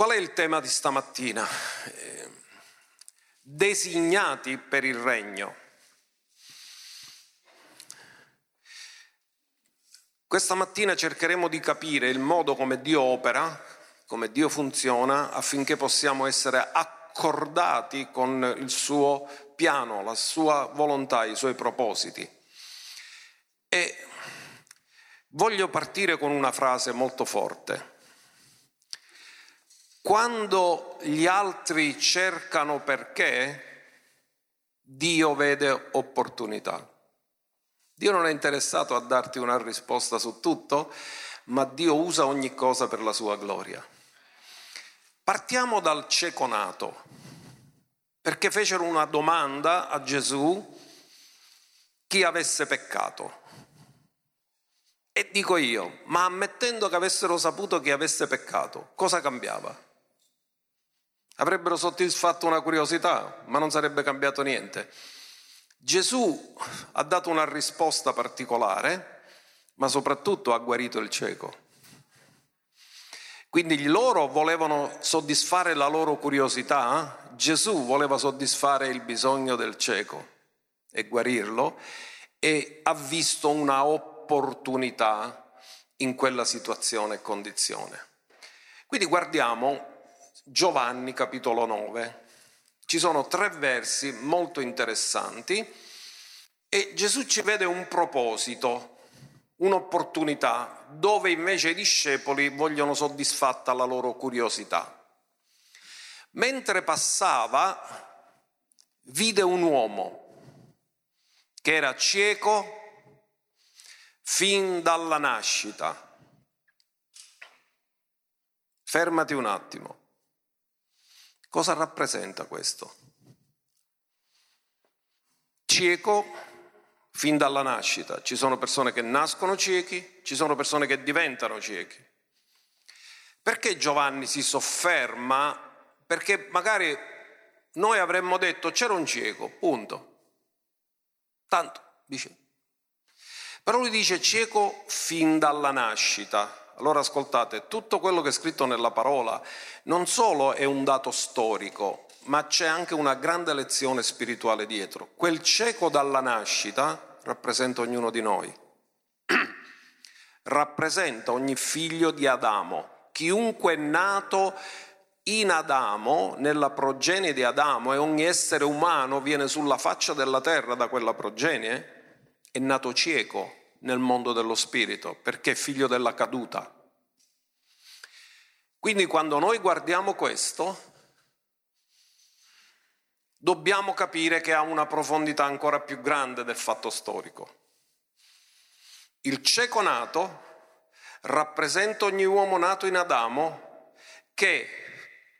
Qual è il tema di stamattina? Eh, designati per il regno. Questa mattina cercheremo di capire il modo come Dio opera, come Dio funziona, affinché possiamo essere accordati con il suo piano, la sua volontà, i suoi propositi. E voglio partire con una frase molto forte. Quando gli altri cercano perché, Dio vede opportunità. Dio non è interessato a darti una risposta su tutto, ma Dio usa ogni cosa per la sua gloria. Partiamo dal cieco nato, perché fecero una domanda a Gesù chi avesse peccato. E dico io, ma ammettendo che avessero saputo chi avesse peccato, cosa cambiava? Avrebbero soddisfatto una curiosità, ma non sarebbe cambiato niente. Gesù ha dato una risposta particolare, ma soprattutto ha guarito il cieco. Quindi loro volevano soddisfare la loro curiosità, Gesù voleva soddisfare il bisogno del cieco e guarirlo e ha visto una opportunità in quella situazione e condizione. Quindi guardiamo Giovanni capitolo 9. Ci sono tre versi molto interessanti e Gesù ci vede un proposito, un'opportunità, dove invece i discepoli vogliono soddisfatta la loro curiosità. Mentre passava, vide un uomo che era cieco fin dalla nascita. Fermati un attimo. Cosa rappresenta questo? Cieco fin dalla nascita. Ci sono persone che nascono ciechi, ci sono persone che diventano ciechi. Perché Giovanni si sofferma? Perché magari noi avremmo detto c'era un cieco, punto. Tanto, dice. Però lui dice cieco fin dalla nascita. Allora ascoltate, tutto quello che è scritto nella parola non solo è un dato storico, ma c'è anche una grande lezione spirituale dietro. Quel cieco dalla nascita rappresenta ognuno di noi, rappresenta ogni figlio di Adamo, chiunque è nato in Adamo, nella progenie di Adamo, e ogni essere umano viene sulla faccia della terra da quella progenie, è nato cieco nel mondo dello spirito, perché è figlio della caduta. Quindi quando noi guardiamo questo, dobbiamo capire che ha una profondità ancora più grande del fatto storico. Il cieco nato rappresenta ogni uomo nato in Adamo che,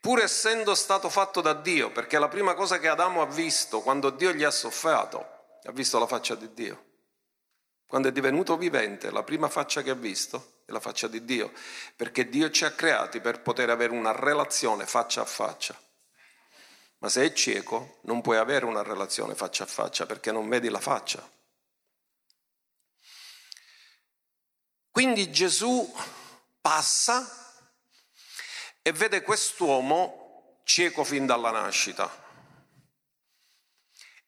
pur essendo stato fatto da Dio, perché la prima cosa che Adamo ha visto quando Dio gli ha soffiato, ha visto la faccia di Dio. Quando è divenuto vivente, la prima faccia che ha visto è la faccia di Dio, perché Dio ci ha creati per poter avere una relazione faccia a faccia. Ma se è cieco non puoi avere una relazione faccia a faccia perché non vedi la faccia. Quindi Gesù passa e vede quest'uomo cieco fin dalla nascita.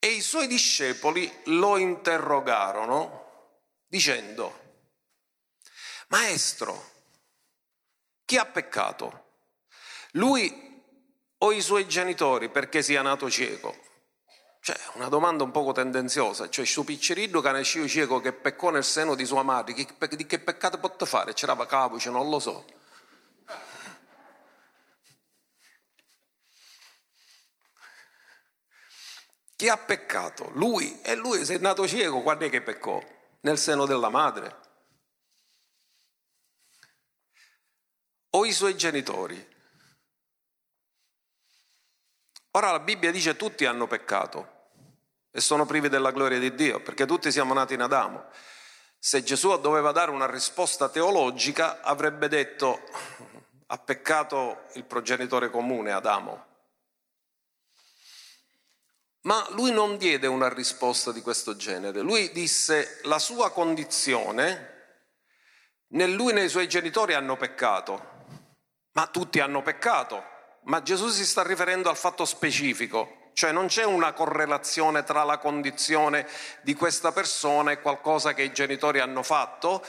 E i suoi discepoli lo interrogarono dicendo, Maestro, chi ha peccato? Lui o i suoi genitori perché sia nato cieco? Cioè, una domanda un poco tendenziosa, cioè suo piccerillo che nasceva cieco che peccò nel seno di sua madre, che, di che peccato poteva fare? C'era capuce, non lo so. Chi ha peccato? Lui. E lui se è nato cieco, quando è che peccò? Nel seno della madre? O i suoi genitori? Ora la Bibbia dice tutti hanno peccato e sono privi della gloria di Dio, perché tutti siamo nati in Adamo. Se Gesù doveva dare una risposta teologica, avrebbe detto ha peccato il progenitore comune, Adamo. Ma lui non diede una risposta di questo genere, lui disse la sua condizione, né lui né i suoi genitori hanno peccato, ma tutti hanno peccato. Ma Gesù si sta riferendo al fatto specifico, cioè non c'è una correlazione tra la condizione di questa persona e qualcosa che i genitori hanno fatto,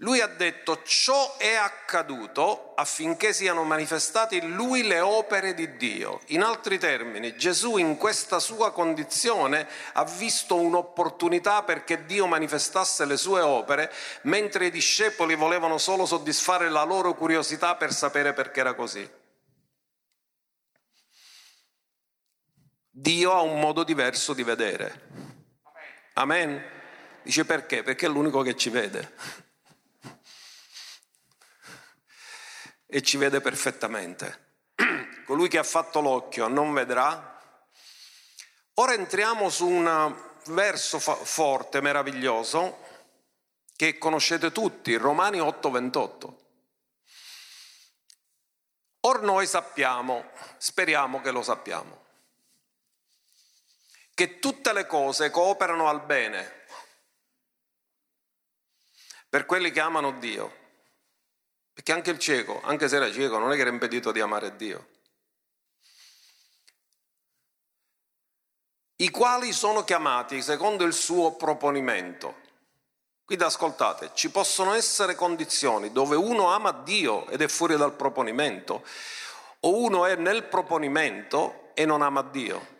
lui ha detto ciò è accaduto affinché siano manifestate in lui le opere di Dio. In altri termini, Gesù in questa sua condizione ha visto un'opportunità perché Dio manifestasse le sue opere, mentre i discepoli volevano solo soddisfare la loro curiosità per sapere perché era così. Dio ha un modo diverso di vedere. Amen. Dice perché? Perché è l'unico che ci vede. E ci vede perfettamente. Colui che ha fatto l'occhio non vedrà. Ora entriamo su un verso forte, meraviglioso, che conoscete tutti, Romani 8:28. Or noi sappiamo, speriamo che lo sappiamo, che tutte le cose cooperano al bene per quelli che amano Dio perché anche il cieco, anche se era cieco, non è che era impedito di amare Dio. I quali sono chiamati secondo il suo proponimento. Quindi ascoltate, ci possono essere condizioni dove uno ama Dio ed è fuori dal proponimento, o uno è nel proponimento e non ama Dio.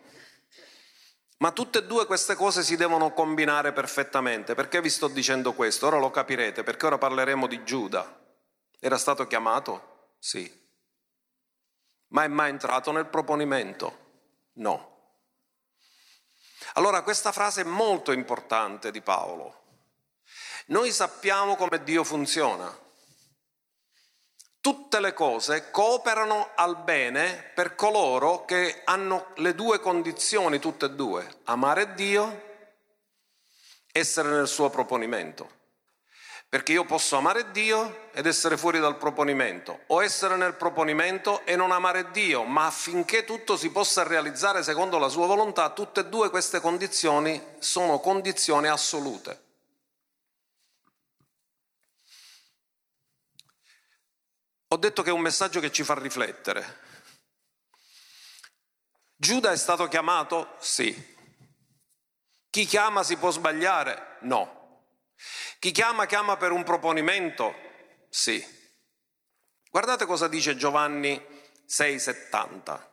Ma tutte e due queste cose si devono combinare perfettamente. Perché vi sto dicendo questo? Ora lo capirete, perché ora parleremo di Giuda. Era stato chiamato? Sì. Ma è mai entrato nel proponimento? No. Allora questa frase è molto importante di Paolo. Noi sappiamo come Dio funziona. Tutte le cose cooperano al bene per coloro che hanno le due condizioni, tutte e due, amare Dio, essere nel suo proponimento. Perché io posso amare Dio ed essere fuori dal proponimento, o essere nel proponimento e non amare Dio, ma affinché tutto si possa realizzare secondo la sua volontà, tutte e due queste condizioni sono condizioni assolute. Ho detto che è un messaggio che ci fa riflettere. Giuda è stato chiamato? Sì. Chi chiama si può sbagliare? No. Chi chiama chiama per un proponimento? Sì. Guardate cosa dice Giovanni 6,70.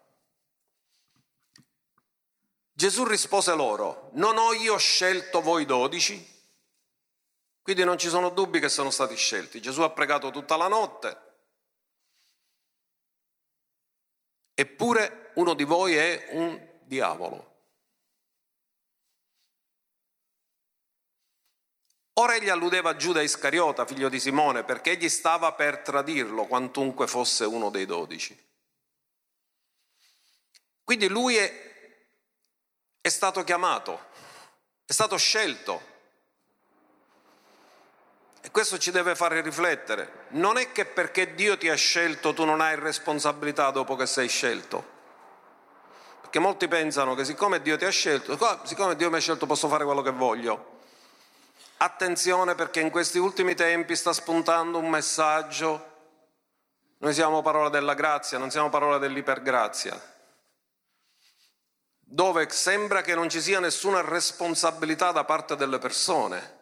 Gesù rispose loro, non ho io scelto voi dodici? Quindi non ci sono dubbi che sono stati scelti. Gesù ha pregato tutta la notte. Eppure uno di voi è un diavolo. Ora egli alludeva a Giuda Iscariota, figlio di Simone, perché egli stava per tradirlo, quantunque fosse uno dei dodici. Quindi lui è, è stato chiamato, è stato scelto. E questo ci deve fare riflettere. Non è che perché Dio ti ha scelto tu non hai responsabilità dopo che sei scelto. Perché molti pensano che siccome Dio ti ha scelto, siccome Dio mi ha scelto posso fare quello che voglio. Attenzione perché in questi ultimi tempi sta spuntando un messaggio. Noi siamo parola della grazia, non siamo parola dell'ipergrazia, dove sembra che non ci sia nessuna responsabilità da parte delle persone.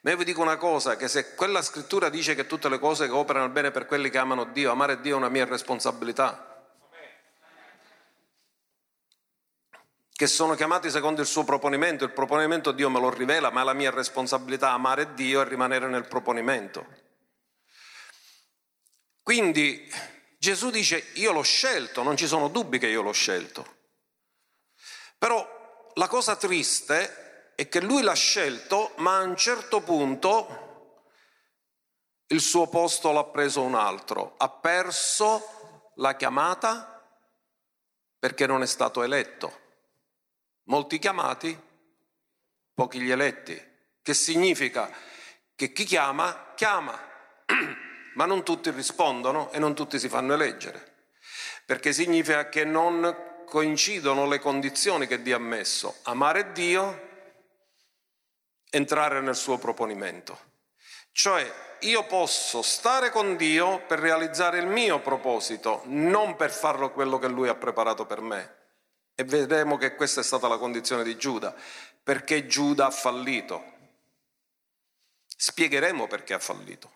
Ma io vi dico una cosa, che se quella scrittura dice che tutte le cose che operano bene per quelli che amano Dio, amare Dio è una mia responsabilità. Che sono chiamati secondo il suo proponimento. Il proponimento Dio me lo rivela, ma è la mia responsabilità amare Dio e rimanere nel proponimento. Quindi Gesù dice io l'ho scelto, non ci sono dubbi che io l'ho scelto. Però la cosa triste è che lui l'ha scelto, ma a un certo punto il suo posto l'ha preso un altro. Ha perso la chiamata perché non è stato eletto. Molti chiamati, pochi gli eletti, che significa che chi chiama, chiama, ma non tutti rispondono e non tutti si fanno eleggere, perché significa che non coincidono le condizioni che Dio ha messo, amare Dio, entrare nel suo proponimento. Cioè io posso stare con Dio per realizzare il mio proposito, non per farlo quello che Lui ha preparato per me. E vedremo che questa è stata la condizione di Giuda, perché Giuda ha fallito. Spiegheremo perché ha fallito.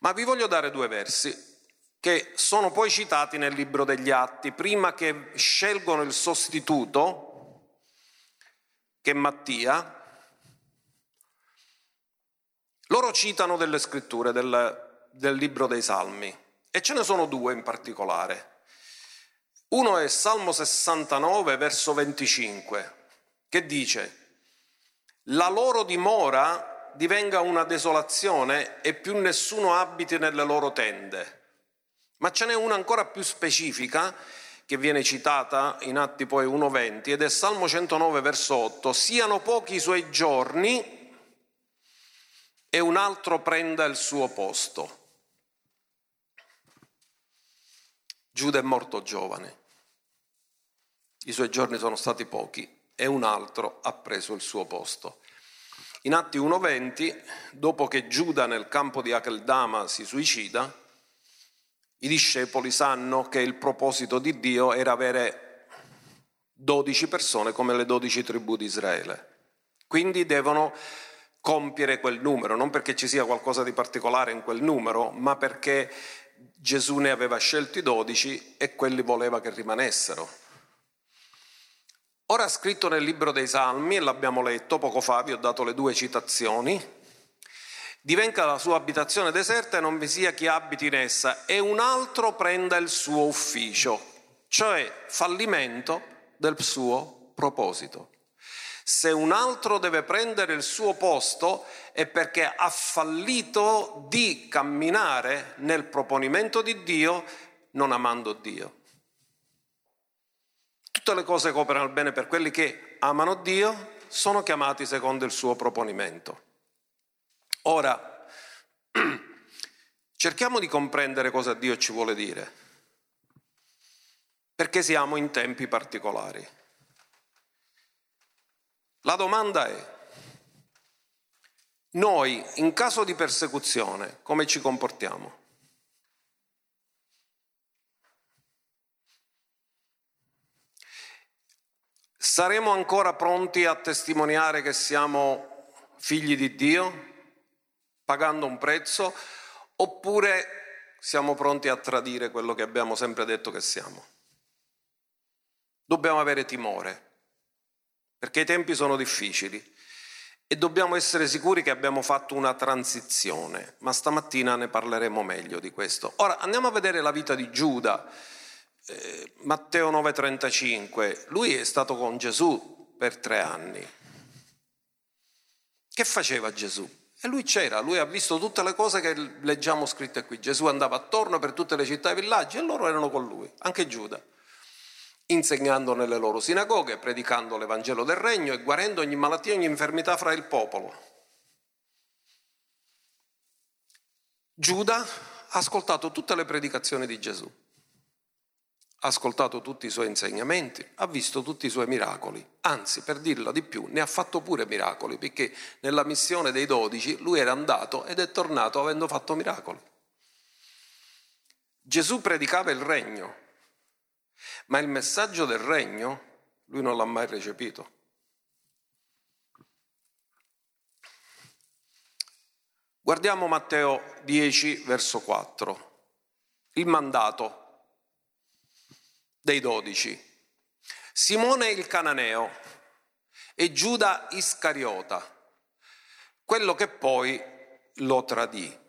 Ma vi voglio dare due versi che sono poi citati nel libro degli Atti, prima che scelgono il sostituto, che è Mattia, loro citano delle scritture del, del libro dei Salmi e ce ne sono due in particolare. Uno è Salmo 69, verso 25, che dice, la loro dimora divenga una desolazione e più nessuno abiti nelle loro tende. Ma ce n'è una ancora più specifica che viene citata in Atti poi 1.20 ed è Salmo 109, verso 8, siano pochi i suoi giorni e un altro prenda il suo posto. Giuda è morto giovane, i suoi giorni sono stati pochi e un altro ha preso il suo posto. In Atti 1.20, dopo che Giuda nel campo di Akeldama si suicida, i discepoli sanno che il proposito di Dio era avere 12 persone come le 12 tribù di Israele. Quindi devono compiere quel numero, non perché ci sia qualcosa di particolare in quel numero, ma perché Gesù ne aveva scelti dodici e quelli voleva che rimanessero. Ora scritto nel libro dei Salmi, e l'abbiamo letto poco fa, vi ho dato le due citazioni, divenga la sua abitazione deserta e non vi sia chi abiti in essa, e un altro prenda il suo ufficio, cioè fallimento del suo proposito. Se un altro deve prendere il suo posto è perché ha fallito di camminare nel proponimento di Dio non amando Dio. Tutte le cose che operano bene per quelli che amano Dio sono chiamati secondo il suo proponimento. Ora, cerchiamo di comprendere cosa Dio ci vuole dire, perché siamo in tempi particolari. La domanda è, noi in caso di persecuzione come ci comportiamo? Saremo ancora pronti a testimoniare che siamo figli di Dio, pagando un prezzo, oppure siamo pronti a tradire quello che abbiamo sempre detto che siamo? Dobbiamo avere timore perché i tempi sono difficili e dobbiamo essere sicuri che abbiamo fatto una transizione, ma stamattina ne parleremo meglio di questo. Ora andiamo a vedere la vita di Giuda, eh, Matteo 9:35, lui è stato con Gesù per tre anni. Che faceva Gesù? E lui c'era, lui ha visto tutte le cose che leggiamo scritte qui. Gesù andava attorno per tutte le città e villaggi e loro erano con lui, anche Giuda insegnando nelle loro sinagoghe, predicando l'Evangelo del Regno e guarendo ogni malattia e ogni infermità fra il popolo. Giuda ha ascoltato tutte le predicazioni di Gesù, ha ascoltato tutti i suoi insegnamenti, ha visto tutti i suoi miracoli, anzi per dirla di più ne ha fatto pure miracoli perché nella missione dei dodici lui era andato ed è tornato avendo fatto miracoli. Gesù predicava il regno, ma il messaggio del regno lui non l'ha mai recepito. Guardiamo Matteo 10, verso 4, il mandato dei dodici. Simone il cananeo e Giuda Iscariota, quello che poi lo tradì.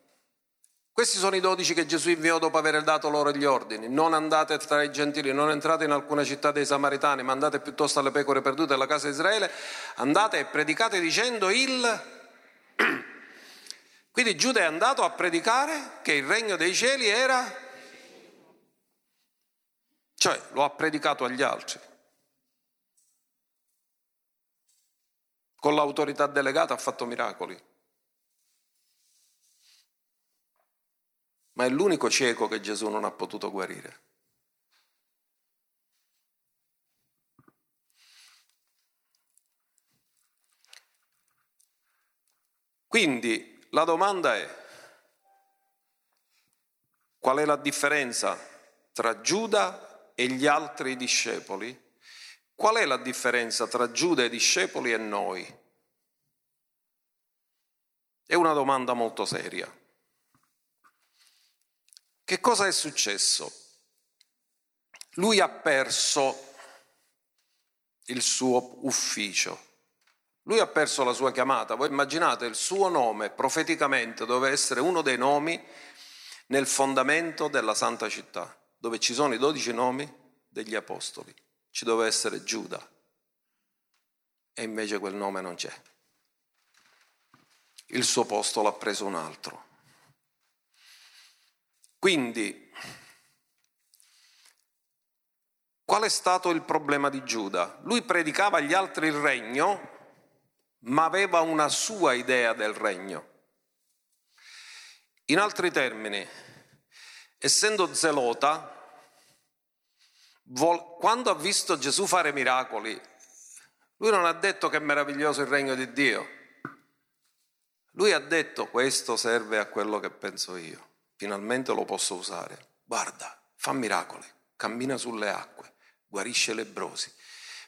Questi sono i dodici che Gesù inviò dopo aver dato loro gli ordini. Non andate tra i gentili, non entrate in alcuna città dei Samaritani, ma andate piuttosto alle pecore perdute della casa di Israele. Andate e predicate dicendo il... Quindi Giuda è andato a predicare che il regno dei cieli era... Cioè lo ha predicato agli altri. Con l'autorità delegata ha fatto miracoli. Ma è l'unico cieco che Gesù non ha potuto guarire. Quindi la domanda è qual è la differenza tra Giuda e gli altri discepoli? Qual è la differenza tra Giuda e i discepoli e noi? È una domanda molto seria. Che cosa è successo? Lui ha perso il suo ufficio, lui ha perso la sua chiamata. Voi immaginate il suo nome profeticamente doveva essere uno dei nomi nel fondamento della santa città, dove ci sono i dodici nomi degli apostoli. Ci doveva essere Giuda. E invece quel nome non c'è il suo posto l'ha preso un altro. Quindi, qual è stato il problema di Giuda? Lui predicava agli altri il regno, ma aveva una sua idea del regno. In altri termini, essendo zelota, quando ha visto Gesù fare miracoli, lui non ha detto che è meraviglioso il regno di Dio, lui ha detto questo serve a quello che penso io, finalmente lo posso usare. Guarda, fa miracoli, cammina sulle acque, guarisce lebrosi,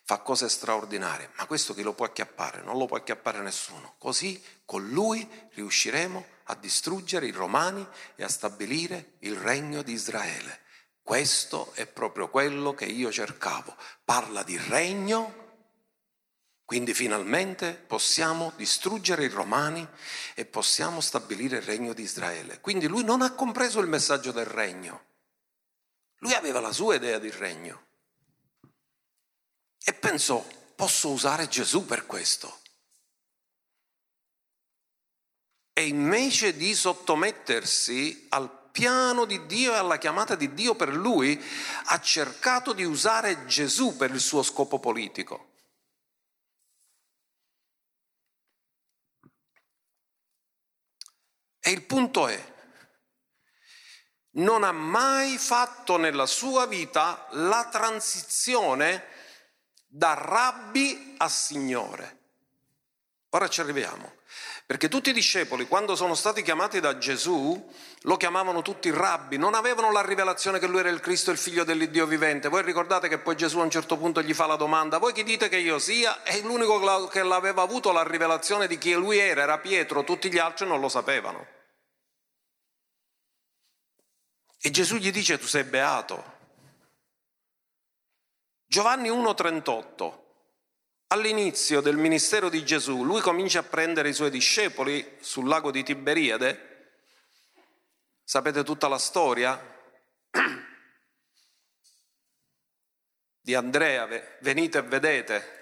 fa cose straordinarie, ma questo chi lo può acchiappare? Non lo può acchiappare nessuno. Così con lui riusciremo a distruggere i romani e a stabilire il regno di Israele. Questo è proprio quello che io cercavo. Parla di regno quindi finalmente possiamo distruggere i romani e possiamo stabilire il regno di Israele. Quindi lui non ha compreso il messaggio del regno. Lui aveva la sua idea di regno. E pensò, posso usare Gesù per questo. E invece di sottomettersi al piano di Dio e alla chiamata di Dio per lui, ha cercato di usare Gesù per il suo scopo politico. E il punto è, non ha mai fatto nella sua vita la transizione da rabbi a Signore. Ora ci arriviamo. Perché tutti i discepoli, quando sono stati chiamati da Gesù, lo chiamavano tutti rabbi, non avevano la rivelazione che lui era il Cristo, il figlio dell'Iddio vivente. Voi ricordate che poi Gesù a un certo punto gli fa la domanda, voi chi dite che io sia? E l'unico che l'aveva avuto la rivelazione di chi lui era, era Pietro, tutti gli altri non lo sapevano. E Gesù gli dice tu sei beato. Giovanni 1,38 All'inizio del ministero di Gesù, lui comincia a prendere i suoi discepoli sul lago di Tiberiade. Sapete tutta la storia? Di Andrea, venite e vedete.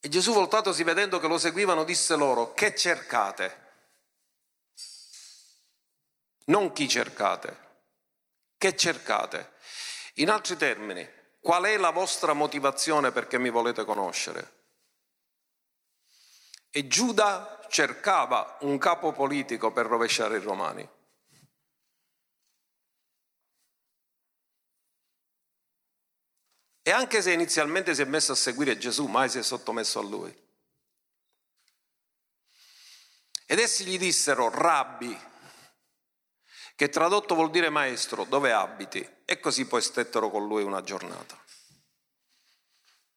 E Gesù, voltatosi vedendo che lo seguivano, disse loro: Che cercate? Non chi cercate, che cercate. In altri termini, Qual è la vostra motivazione perché mi volete conoscere? E Giuda cercava un capo politico per rovesciare i romani. E anche se inizialmente si è messo a seguire Gesù, mai si è sottomesso a lui. Ed essi gli dissero, rabbi, che tradotto vuol dire maestro, dove abiti? E così poi stettero con lui una giornata.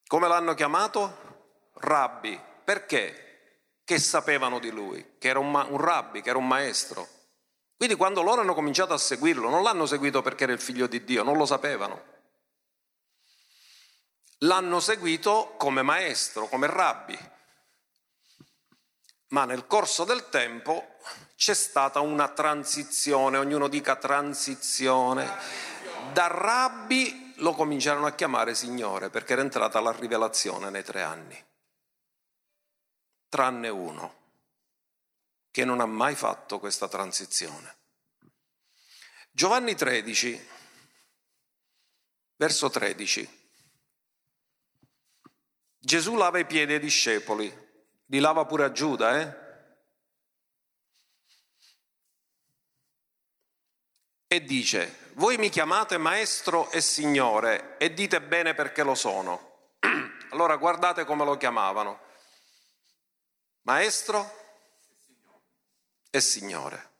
Come l'hanno chiamato? Rabbi. Perché? Che sapevano di lui, che era un, ma- un rabbi, che era un maestro. Quindi quando loro hanno cominciato a seguirlo, non l'hanno seguito perché era il figlio di Dio, non lo sapevano. L'hanno seguito come maestro, come rabbi. Ma nel corso del tempo c'è stata una transizione, ognuno dica transizione. Da rabbi lo cominciarono a chiamare Signore perché era entrata la rivelazione nei tre anni. Tranne uno che non ha mai fatto questa transizione. Giovanni 13, verso 13. Gesù lava i piedi ai discepoli, li lava pure a Giuda, eh? E dice, voi mi chiamate maestro e signore e dite bene perché lo sono. allora guardate come lo chiamavano. Maestro e Signore.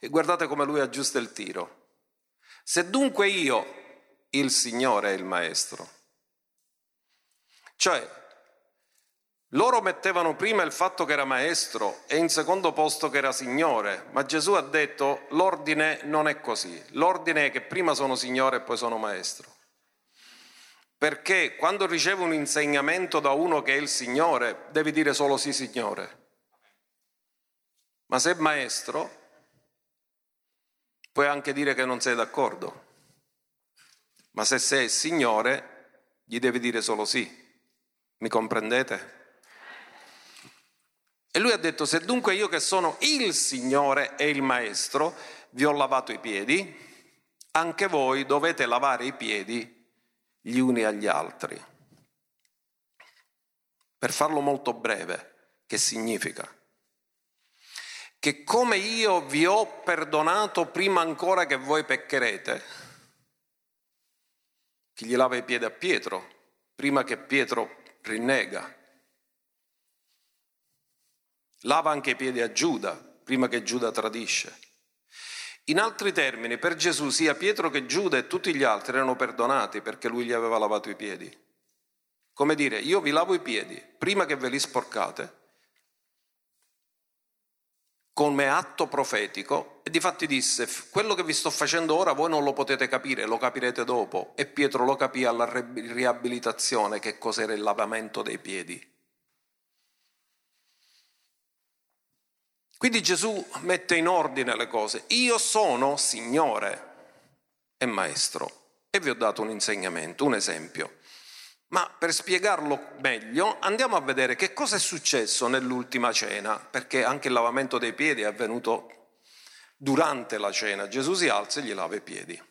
E guardate come lui aggiusta il tiro. Se dunque io, il Signore è il Maestro, cioè loro mettevano prima il fatto che era maestro e in secondo posto che era signore, ma Gesù ha detto l'ordine non è così, l'ordine è che prima sono signore e poi sono maestro. Perché quando ricevi un insegnamento da uno che è il Signore, devi dire solo sì, Signore. Ma se è maestro, puoi anche dire che non sei d'accordo. Ma se sei Signore, gli devi dire solo sì. Mi comprendete? E lui ha detto, se dunque io che sono il Signore e il Maestro vi ho lavato i piedi, anche voi dovete lavare i piedi gli uni agli altri. Per farlo molto breve, che significa? Che come io vi ho perdonato prima ancora che voi peccherete, chi gli lava i piedi a Pietro, prima che Pietro rinnega, Lava anche i piedi a Giuda prima che Giuda tradisce. In altri termini, per Gesù sia Pietro che Giuda e tutti gli altri erano perdonati perché lui gli aveva lavato i piedi. Come dire, io vi lavo i piedi prima che ve li sporcate, come atto profetico, e difatti disse, quello che vi sto facendo ora voi non lo potete capire, lo capirete dopo. E Pietro lo capì alla riabilitazione che cos'era il lavamento dei piedi. Quindi Gesù mette in ordine le cose. Io sono Signore e Maestro e vi ho dato un insegnamento, un esempio. Ma per spiegarlo meglio andiamo a vedere che cosa è successo nell'ultima cena, perché anche il lavamento dei piedi è avvenuto durante la cena. Gesù si alza e gli lava i piedi.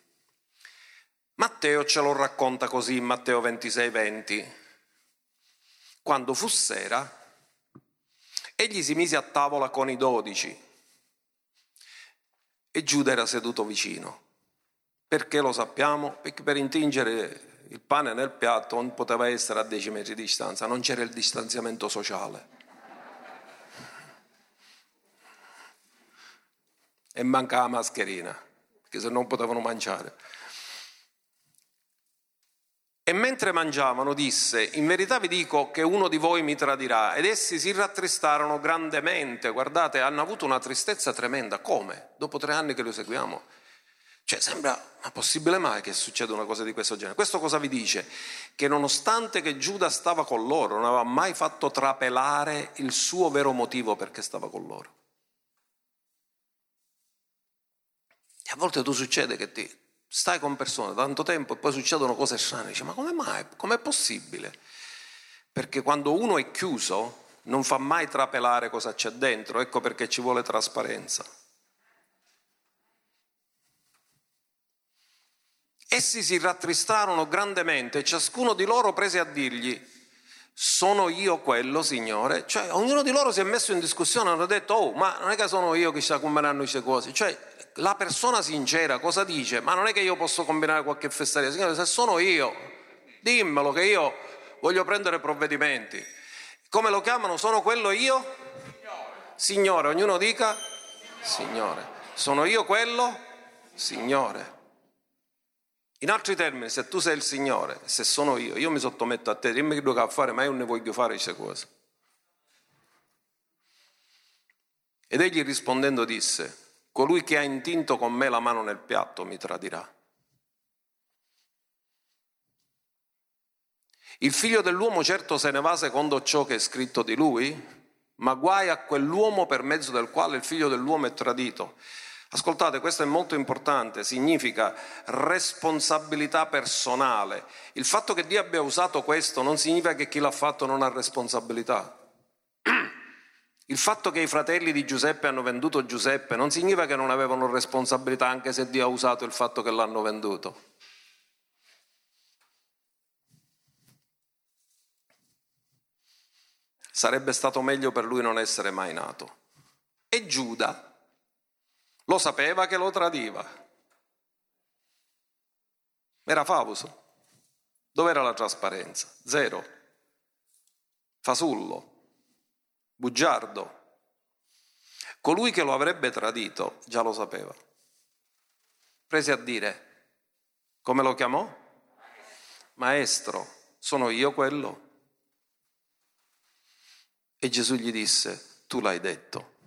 Matteo ce lo racconta così in Matteo 26, 20. Quando fu sera, Egli si mise a tavola con i dodici e Giuda era seduto vicino. Perché lo sappiamo? Perché per intingere il pane nel piatto non poteva essere a dieci metri di distanza, non c'era il distanziamento sociale. E mancava la mascherina, perché se non potevano mangiare. E mentre mangiavano disse, in verità vi dico che uno di voi mi tradirà. Ed essi si rattristarono grandemente, guardate, hanno avuto una tristezza tremenda. Come? Dopo tre anni che lo seguiamo? Cioè sembra, ma possibile mai che succeda una cosa di questo genere? Questo cosa vi dice? Che nonostante che Giuda stava con loro, non aveva mai fatto trapelare il suo vero motivo perché stava con loro. E a volte tu succede che ti, stai con persone tanto tempo e poi succedono cose strane, dici ma come mai? Com'è possibile? Perché quando uno è chiuso non fa mai trapelare cosa c'è dentro, ecco perché ci vuole trasparenza. Essi si rattristarono grandemente e ciascuno di loro prese a dirgli, sono io quello, Signore? Cioè, ognuno di loro si è messo in discussione, hanno detto, oh, ma non è che sono io che sta combinando queste cose. Cioè, la persona sincera cosa dice? Ma non è che io posso combinare qualche festaria, Signore, se sono io, dimmelo che io voglio prendere provvedimenti. Come lo chiamano? Sono quello io? Signore, Signore ognuno dica Signore. Sono io quello? Signore. In altri termini, se tu sei il Signore, se sono io, io mi sottometto a te, dimmi che devo fare, ma io ne voglio fare queste cose. Ed egli rispondendo disse, Colui che ha intinto con me la mano nel piatto mi tradirà. Il figlio dell'uomo certo se ne va secondo ciò che è scritto di lui, ma guai a quell'uomo per mezzo del quale il figlio dell'uomo è tradito. Ascoltate, questo è molto importante, significa responsabilità personale. Il fatto che Dio abbia usato questo non significa che chi l'ha fatto non ha responsabilità. Il fatto che i fratelli di Giuseppe hanno venduto Giuseppe non significa che non avevano responsabilità anche se Dio ha usato il fatto che l'hanno venduto. Sarebbe stato meglio per lui non essere mai nato. E Giuda lo sapeva che lo tradiva. Era fauso. Dov'era la trasparenza? Zero. Fasullo bugiardo. colui che lo avrebbe tradito già lo sapeva. Prese a dire, come lo chiamò? Maestro, sono io quello? E Gesù gli disse, tu l'hai detto,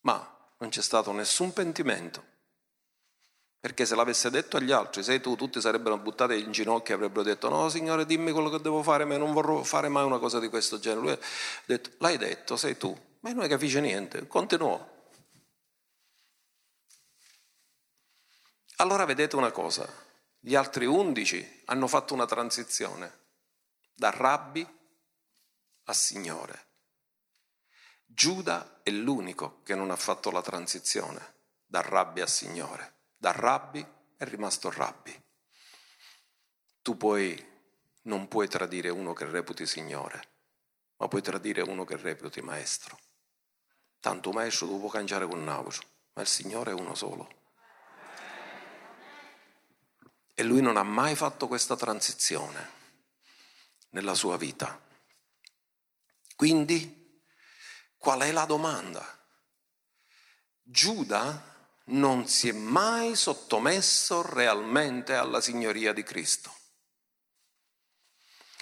ma non c'è stato nessun pentimento. Perché se l'avesse detto agli altri, sei tu, tutti sarebbero buttati in ginocchio e avrebbero detto no Signore dimmi quello che devo fare, ma non vorrò fare mai una cosa di questo genere. Lui ha detto, l'hai detto, sei tu, ma non capisce niente, continuò. Allora vedete una cosa, gli altri undici hanno fatto una transizione da rabbi a Signore. Giuda è l'unico che non ha fatto la transizione da rabbi a Signore da rabbi è rimasto rabbi. Tu puoi, non puoi tradire uno che reputi Signore, ma puoi tradire uno che reputi Maestro. Tanto Maestro tu puoi cangiare con nausea, ma il Signore è uno solo. E lui non ha mai fatto questa transizione nella sua vita. Quindi, qual è la domanda? Giuda non si è mai sottomesso realmente alla signoria di Cristo.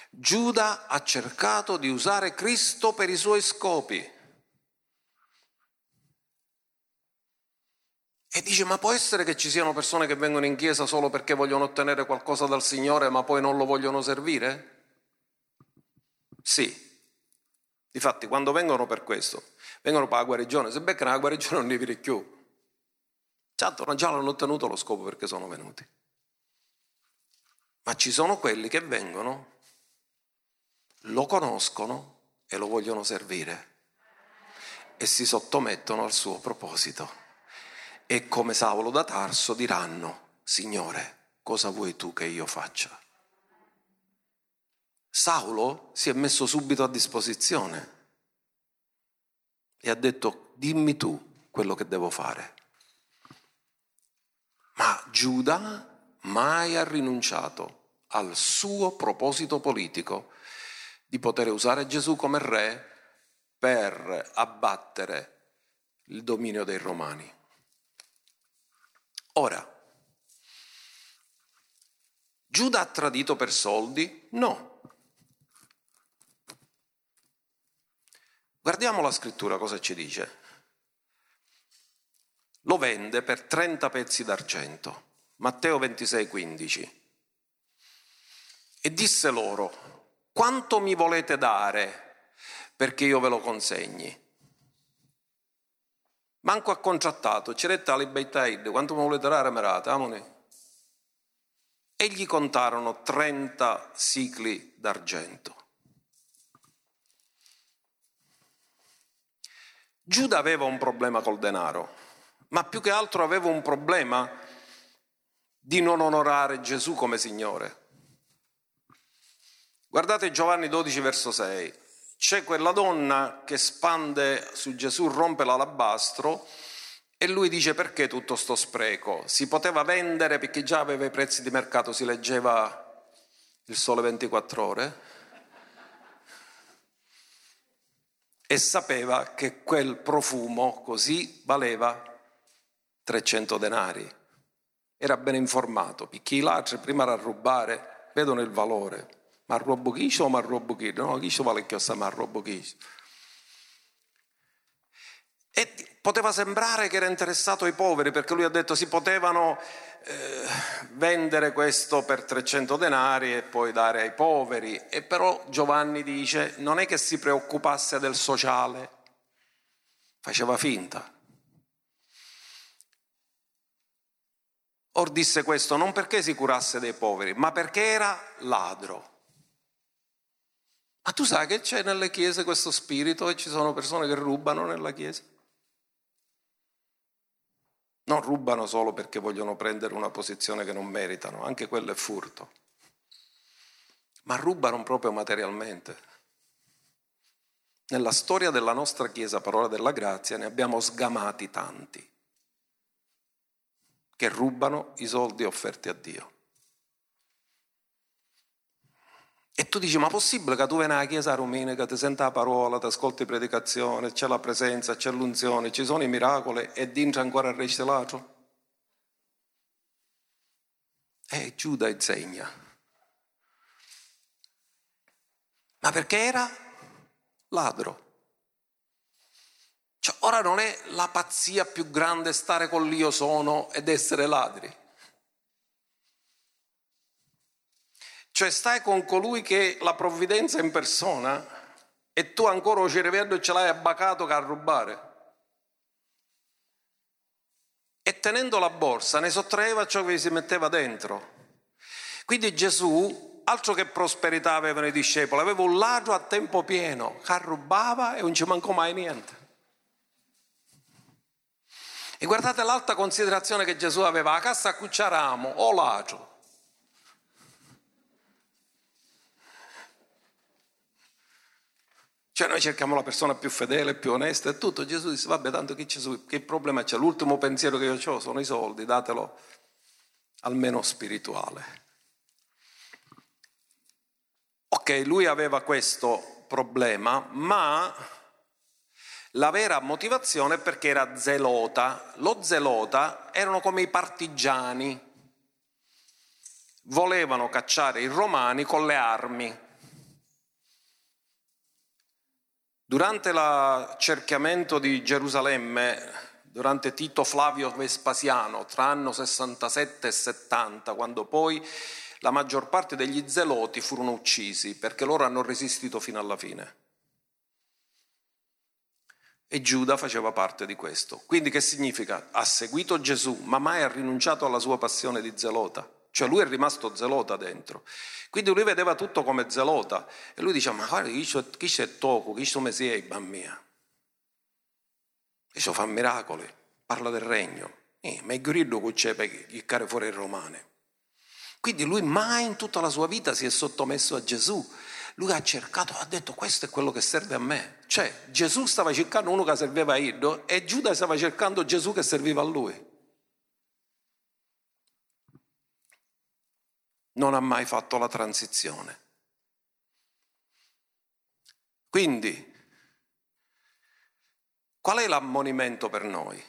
Giuda ha cercato di usare Cristo per i suoi scopi. E dice, ma può essere che ci siano persone che vengono in chiesa solo perché vogliono ottenere qualcosa dal Signore ma poi non lo vogliono servire? Sì. Difatti, quando vengono per questo, vengono per la guarigione, se beccano la guarigione non ne viene più. Certo, già l'hanno ottenuto lo scopo perché sono venuti. Ma ci sono quelli che vengono, lo conoscono e lo vogliono servire e si sottomettono al suo proposito. E come Saulo da Tarso diranno, Signore, cosa vuoi tu che io faccia? Saulo si è messo subito a disposizione e ha detto, dimmi tu quello che devo fare. Ma Giuda mai ha rinunciato al suo proposito politico di poter usare Gesù come re per abbattere il dominio dei romani. Ora, Giuda ha tradito per soldi? No. Guardiamo la scrittura cosa ci dice lo vende per 30 pezzi d'argento. Matteo 26, 15. E disse loro, quanto mi volete dare perché io ve lo consegni? Manco ha contrattato, ci retta alibeitaid, quanto mi volete dare merate, amone? E gli contarono 30 sicli d'argento. Giuda aveva un problema col denaro ma più che altro avevo un problema di non onorare Gesù come Signore. Guardate Giovanni 12 verso 6. C'è quella donna che spande su Gesù, rompe l'alabastro e lui dice perché tutto sto spreco? Si poteva vendere perché già aveva i prezzi di mercato, si leggeva il sole 24 ore e sapeva che quel profumo così valeva 300 denari. Era ben informato, perché i ladri prima a rubare vedono il valore. Ma rubo chi o ma rubo chi? No, chi vale che ma rubo chi? E poteva sembrare che era interessato ai poveri, perché lui ha detto si potevano eh, vendere questo per 300 denari e poi dare ai poveri. E però Giovanni dice non è che si preoccupasse del sociale, faceva finta. Or disse questo non perché si curasse dei poveri, ma perché era ladro. Ma tu sai che c'è nelle chiese questo spirito e ci sono persone che rubano nella chiesa? Non rubano solo perché vogliono prendere una posizione che non meritano, anche quello è furto, ma rubano proprio materialmente. Nella storia della nostra Chiesa, parola della grazia, ne abbiamo sgamati tanti che rubano i soldi offerti a Dio. E tu dici, ma possibile che tu vieni alla chiesa rumina, che ti senti la parola, ti ascolti predicazione, c'è la presenza, c'è l'unzione, ci sono i miracoli e dentro ancora il l'altro? E Giuda insegna. Ma perché era ladro? Cioè, ora non è la pazzia più grande stare con l'io sono ed essere ladri. Cioè stai con colui che la provvidenza in persona e tu ancora rivendo e ce l'hai abbacato che a rubare. E tenendo la borsa ne sottraeva ciò che si metteva dentro. Quindi Gesù, altro che prosperità avevano i discepoli, aveva un ladro a tempo pieno che rubava e non ci mancò mai niente. E guardate l'alta considerazione che Gesù aveva, a casa a cucciaramo o ladro. Cioè noi cerchiamo la persona più fedele, più onesta e tutto. Gesù disse, vabbè, tanto che, che problema c'è? L'ultimo pensiero che io ho sono i soldi, datelo almeno spirituale. Ok, lui aveva questo problema, ma la vera motivazione è perché era zelota. Lo zelota erano come i partigiani, volevano cacciare i romani con le armi Durante l'accerchiamento di Gerusalemme, durante Tito Flavio Vespasiano, tra anno 67 e 70, quando poi la maggior parte degli zeloti furono uccisi perché loro hanno resistito fino alla fine. E Giuda faceva parte di questo. Quindi che significa? Ha seguito Gesù, ma mai ha rinunciato alla sua passione di zelota. Cioè lui è rimasto zelota dentro. Quindi lui vedeva tutto come zelota. E lui diceva, ma guarda, chi c'è tocco, chi c'è sei, bambina? E ci fa miracoli, parla del regno. Eh, ma è grillo che c'è per chiccare fuori il romane. Quindi lui mai in tutta la sua vita si è sottomesso a Gesù. Lui ha cercato, ha detto questo è quello che serve a me. Cioè Gesù stava cercando uno che serviva a Iddo e Giuda stava cercando Gesù che serviva a lui. non ha mai fatto la transizione. Quindi, qual è l'ammonimento per noi?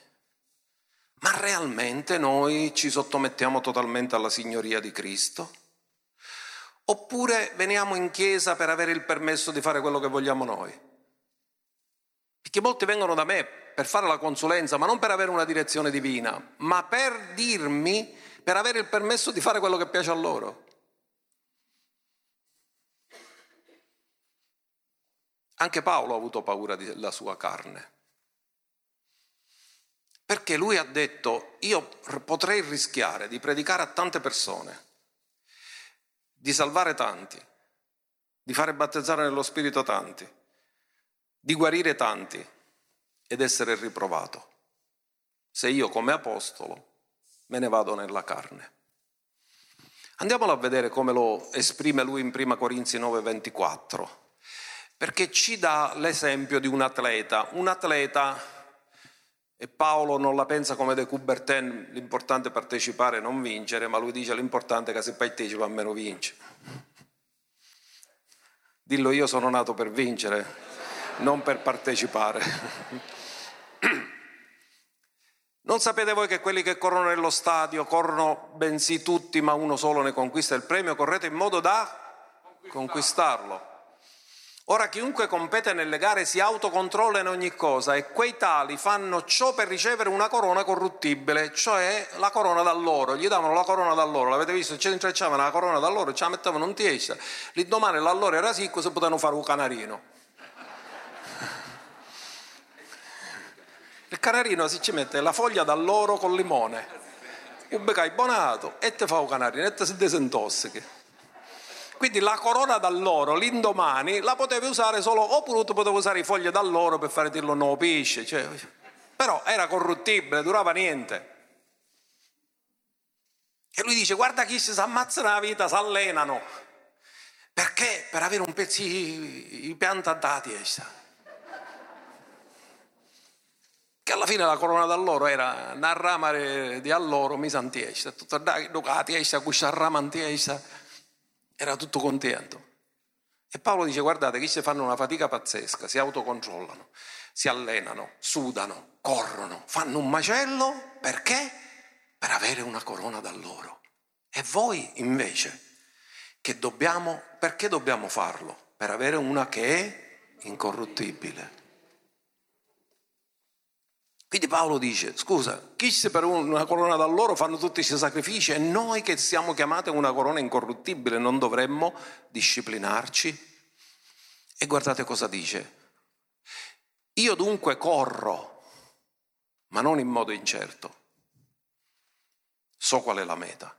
Ma realmente noi ci sottomettiamo totalmente alla signoria di Cristo? Oppure veniamo in chiesa per avere il permesso di fare quello che vogliamo noi? Perché molti vengono da me per fare la consulenza, ma non per avere una direzione divina, ma per dirmi per avere il permesso di fare quello che piace a loro. Anche Paolo ha avuto paura della sua carne. Perché lui ha detto, io potrei rischiare di predicare a tante persone, di salvare tanti, di fare battezzare nello Spirito tanti, di guarire tanti ed essere riprovato. Se io come apostolo me ne vado nella carne. Andiamolo a vedere come lo esprime lui in 1 Corinzi 9:24, perché ci dà l'esempio di un atleta. Un atleta, e Paolo non la pensa come De Coubertin, l'importante è partecipare e non vincere, ma lui dice l'importante è che se partecipa almeno vince. Dillo io sono nato per vincere, non per partecipare. Non sapete voi che quelli che corrono nello stadio corrono bensì tutti, ma uno solo ne conquista il premio? Correte in modo da conquistarlo. Ora chiunque compete nelle gare si autocontrolla in ogni cosa e quei tali fanno ciò per ricevere una corona corruttibile, cioè la corona dall'oro. Gli davano la corona dall'oro, l'avete visto? Ci intrecciavano la corona dall'oro, ce la mettevano in testa. L'indomani l'alloro era sicco, se potevano fare un canarino. Il canarino si ci mette la foglia d'alloro con limone, un becai bonato e te fa un canarino e te si disintossichi. Quindi la corona d'alloro l'indomani la potevi usare solo, oppure potevi usare le foglie d'alloro per fare dirlo no pesce, cioè, però era corruttibile, durava niente. E lui dice, guarda chi si ammazzano la vita, si allenano. Perché? Per avere un pezzo di pianta da testa che alla fine la corona d'alloro era una rama di alloro misa in testa, tutta la testa, questa rama in testa, era tutto contento. E Paolo dice guardate ci fanno una fatica pazzesca, si autocontrollano, si allenano, sudano, corrono, fanno un macello perché? Per avere una corona da loro. E voi invece, che dobbiamo, perché dobbiamo farlo? Per avere una che è incorruttibile. Quindi Paolo dice, scusa, chi se per una corona da loro fanno tutti questi sacrifici e noi che siamo chiamati una corona incorruttibile non dovremmo disciplinarci? E guardate cosa dice. Io dunque corro, ma non in modo incerto. So qual è la meta.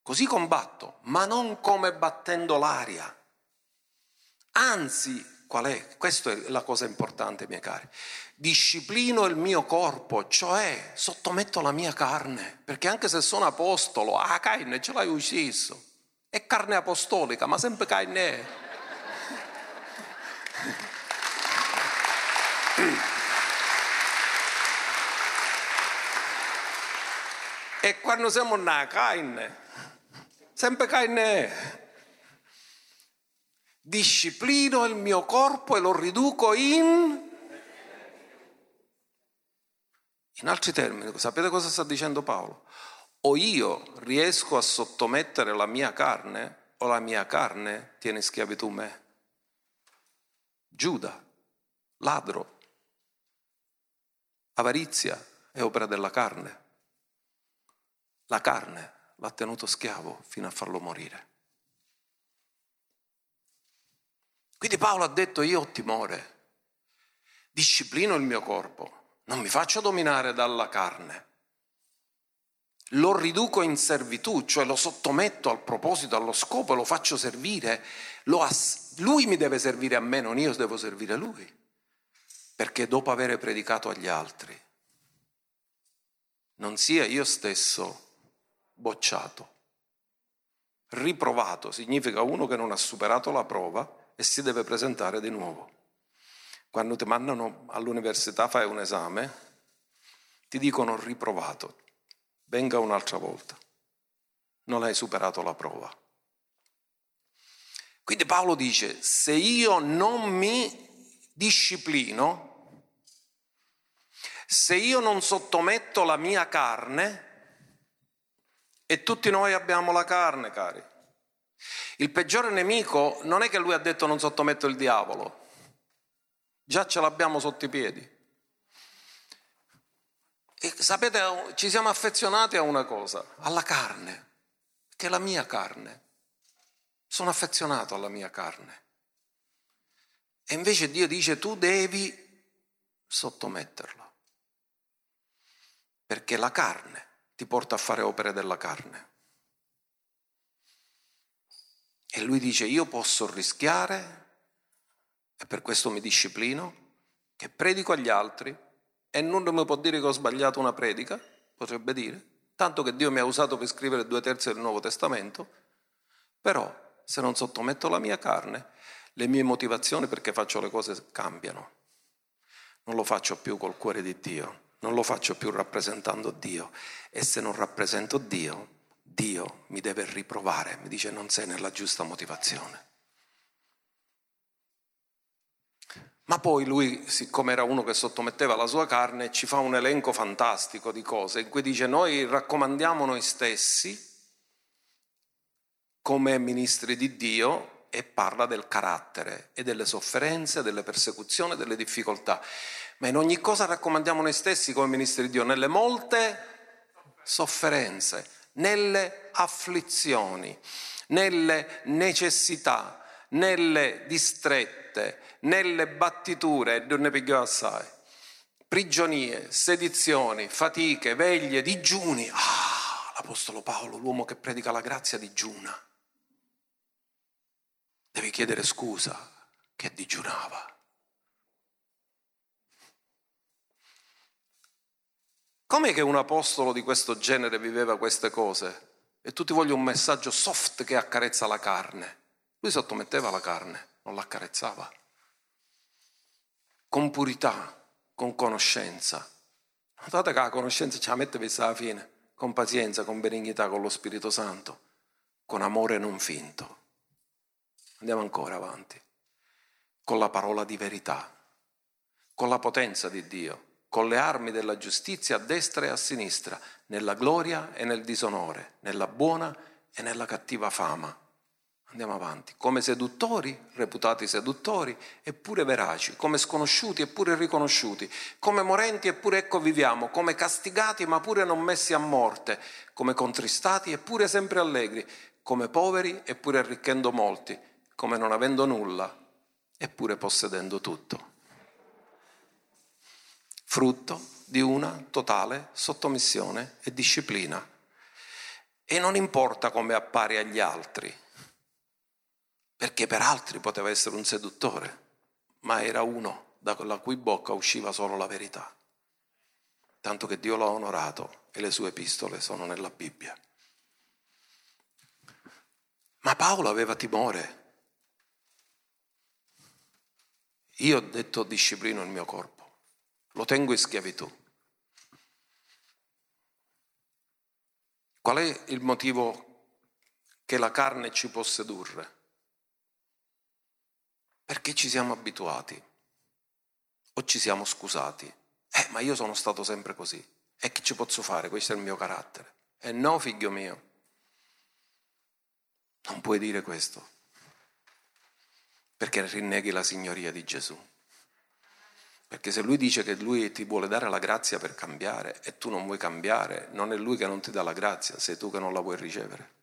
Così combatto, ma non come battendo l'aria. Anzi, qual è? Questa è la cosa importante, miei cari. Disciplino il mio corpo, cioè sottometto la mia carne, perché anche se sono apostolo, ah, carne ce l'hai ucciso. È carne apostolica, ma sempre carne è. E quando siamo nella carne, sempre carne è. Disciplino il mio corpo e lo riduco in... In altri termini, sapete cosa sta dicendo Paolo? O io riesco a sottomettere la mia carne o la mia carne tiene in schiavitù me. Giuda, ladro, avarizia è opera della carne. La carne l'ha tenuto schiavo fino a farlo morire. Quindi Paolo ha detto io ho timore, disciplino il mio corpo, non mi faccio dominare dalla carne, lo riduco in servitù, cioè lo sottometto al proposito, allo scopo, lo faccio servire, lo ass- lui mi deve servire a me, non io devo servire a lui, perché dopo aver predicato agli altri, non sia io stesso bocciato. Riprovato significa uno che non ha superato la prova e si deve presentare di nuovo. Quando ti mandano all'università fai un esame, ti dicono riprovato, venga un'altra volta. Non hai superato la prova. Quindi Paolo dice, se io non mi disciplino, se io non sottometto la mia carne, e tutti noi abbiamo la carne, cari. Il peggiore nemico non è che lui ha detto non sottometto il diavolo, già ce l'abbiamo sotto i piedi. E sapete, ci siamo affezionati a una cosa, alla carne, che è la mia carne. Sono affezionato alla mia carne. E invece Dio dice tu devi sottometterlo, perché la carne ti porta a fare opere della carne. E lui dice io posso rischiare, e per questo mi disciplino, che predico agli altri e non mi può dire che ho sbagliato una predica, potrebbe dire, tanto che Dio mi ha usato per scrivere due terzi del Nuovo Testamento, però se non sottometto la mia carne, le mie motivazioni perché faccio le cose cambiano. Non lo faccio più col cuore di Dio, non lo faccio più rappresentando Dio e se non rappresento Dio, Dio mi deve riprovare, mi dice non sei nella giusta motivazione. Ma poi lui, siccome era uno che sottometteva la sua carne, ci fa un elenco fantastico di cose in cui dice noi raccomandiamo noi stessi come ministri di Dio e parla del carattere e delle sofferenze, delle persecuzioni, delle difficoltà. Ma in ogni cosa raccomandiamo noi stessi come ministri di Dio, nelle molte sofferenze, nelle afflizioni, nelle necessità, nelle distrette, nelle battiture, e non ne pigliò assai, prigionie, sedizioni, fatiche, veglie, digiuni. Ah, l'Apostolo Paolo, l'uomo che predica la grazia, digiuna. Devi chiedere scusa che digiunava. Com'è che un apostolo di questo genere viveva queste cose? E tu ti voglio un messaggio soft che accarezza la carne. Lui sottometteva la carne, non l'accarezzava. Con purità, con conoscenza. Notate che la conoscenza ce la mette vista alla fine, con pazienza, con benignità, con lo Spirito Santo, con amore non finto. Andiamo ancora avanti, con la parola di verità, con la potenza di Dio, con le armi della giustizia a destra e a sinistra, nella gloria e nel disonore, nella buona e nella cattiva fama. Andiamo avanti, come seduttori, reputati seduttori, eppure veraci, come sconosciuti eppure riconosciuti, come morenti eppure ecco viviamo, come castigati ma pure non messi a morte, come contristati eppure sempre allegri, come poveri eppure arricchendo molti, come non avendo nulla eppure possedendo tutto. Frutto di una totale sottomissione e disciplina. E non importa come appare agli altri, perché per altri poteva essere un seduttore, ma era uno dalla cui bocca usciva solo la verità. Tanto che Dio l'ha onorato e le sue epistole sono nella Bibbia. Ma Paolo aveva timore. Io ho detto disciplino il mio corpo, lo tengo in schiavitù. Qual è il motivo che la carne ci può sedurre? Perché ci siamo abituati o ci siamo scusati. Eh, ma io sono stato sempre così. E che ci posso fare? Questo è il mio carattere. E eh no, figlio mio. Non puoi dire questo. Perché rinneghi la signoria di Gesù. Perché se lui dice che lui ti vuole dare la grazia per cambiare e tu non vuoi cambiare, non è lui che non ti dà la grazia, sei tu che non la vuoi ricevere.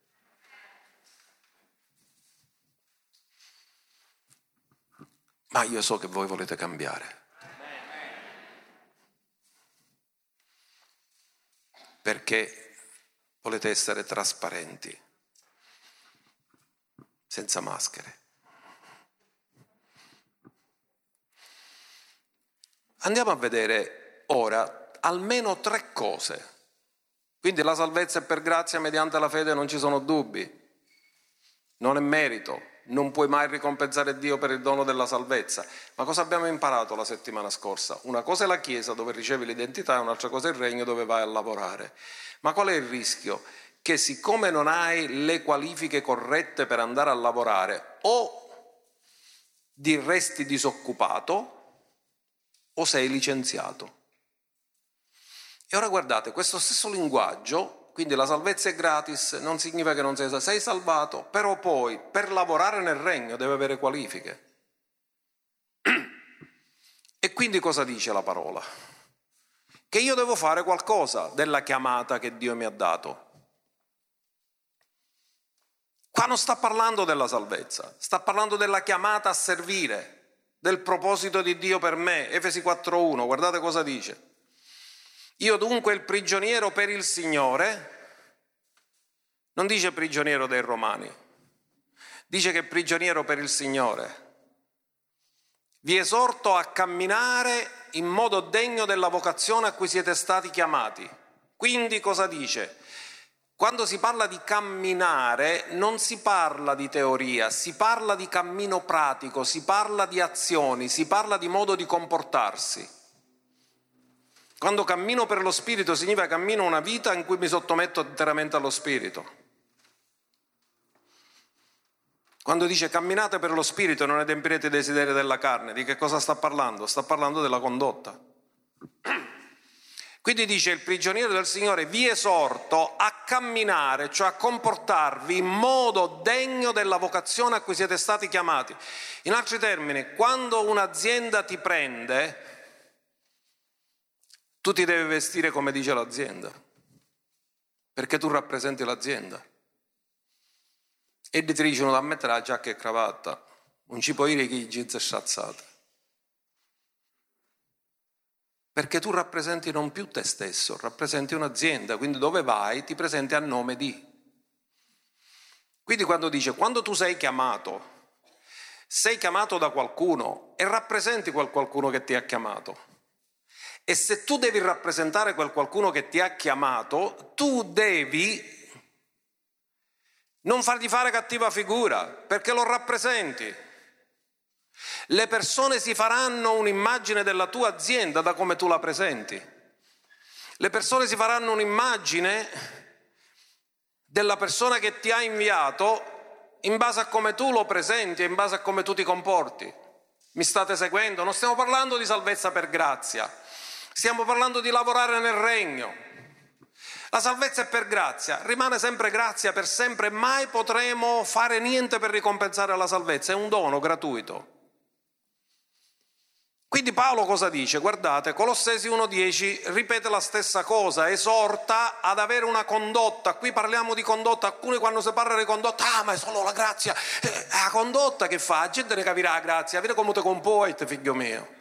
ma io so che voi volete cambiare. Perché volete essere trasparenti, senza maschere. Andiamo a vedere ora almeno tre cose. Quindi la salvezza è per grazia mediante la fede, non ci sono dubbi. Non è merito, non puoi mai ricompensare Dio per il dono della salvezza. Ma cosa abbiamo imparato la settimana scorsa? Una cosa è la Chiesa dove ricevi l'identità e un'altra cosa è il regno dove vai a lavorare. Ma qual è il rischio? Che siccome non hai le qualifiche corrette per andare a lavorare o di resti disoccupato o sei licenziato. E ora guardate, questo stesso linguaggio quindi la salvezza è gratis, non significa che non sei, sei salvato, però poi per lavorare nel regno deve avere qualifiche. E quindi cosa dice la parola? Che io devo fare qualcosa della chiamata che Dio mi ha dato. Qua non sta parlando della salvezza, sta parlando della chiamata a servire, del proposito di Dio per me. Efesi 4.1, guardate cosa dice. Io dunque il prigioniero per il Signore, non dice prigioniero dei Romani, dice che prigioniero per il Signore. Vi esorto a camminare in modo degno della vocazione a cui siete stati chiamati. Quindi cosa dice? Quando si parla di camminare non si parla di teoria, si parla di cammino pratico, si parla di azioni, si parla di modo di comportarsi. Quando cammino per lo Spirito significa cammino una vita in cui mi sottometto interamente allo Spirito. Quando dice camminate per lo Spirito e non adempirete i desideri della carne, di che cosa sta parlando? Sta parlando della condotta. Quindi dice il prigioniero del Signore vi esorto a camminare, cioè a comportarvi in modo degno della vocazione a cui siete stati chiamati. In altri termini, quando un'azienda ti prende, tu ti devi vestire come dice l'azienda, perché tu rappresenti l'azienda. E ti dicono da mettere la giacca e cravatta, non ci puoi dire che i jeans è sciazzata. Perché tu rappresenti non più te stesso, rappresenti un'azienda, quindi dove vai ti presenti a nome di. Quindi quando dice, quando tu sei chiamato, sei chiamato da qualcuno e rappresenti quel qualcuno che ti ha chiamato. E se tu devi rappresentare quel qualcuno che ti ha chiamato, tu devi non fargli fare cattiva figura, perché lo rappresenti. Le persone si faranno un'immagine della tua azienda da come tu la presenti. Le persone si faranno un'immagine della persona che ti ha inviato in base a come tu lo presenti e in base a come tu ti comporti. Mi state seguendo? Non stiamo parlando di salvezza per grazia, stiamo parlando di lavorare nel regno. La salvezza è per grazia, rimane sempre grazia per sempre, mai potremo fare niente per ricompensare la salvezza, è un dono gratuito. Quindi Paolo cosa dice? Guardate, Colossesi 1.10 ripete la stessa cosa, esorta ad avere una condotta. Qui parliamo di condotta, alcuni quando si parla di condotta, ah ma è solo la grazia. Eh, la condotta che fa? La gente ne capirà la grazia, vedi come ti comporti, figlio mio.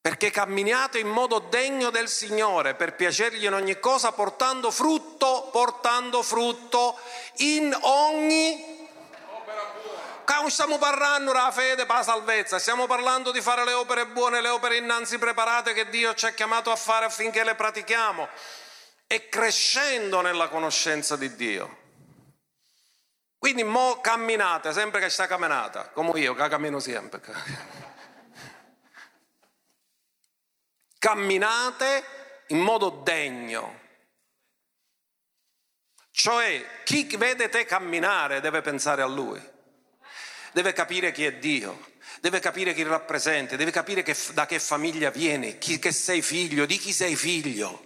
Perché camminiate in modo degno del Signore, per piacergli in ogni cosa, portando frutto, portando frutto in ogni non stiamo parlando della fede per la salvezza, stiamo parlando di fare le opere buone, le opere innanzi preparate che Dio ci ha chiamato a fare affinché le pratichiamo e crescendo nella conoscenza di Dio. Quindi mo camminate, sempre che sta camminata, come io che cammino sempre. Camminate in modo degno. Cioè chi vede te camminare deve pensare a lui deve capire chi è Dio, deve capire chi rappresenta, deve capire che, da che famiglia vieni, chi, che sei figlio, di chi sei figlio.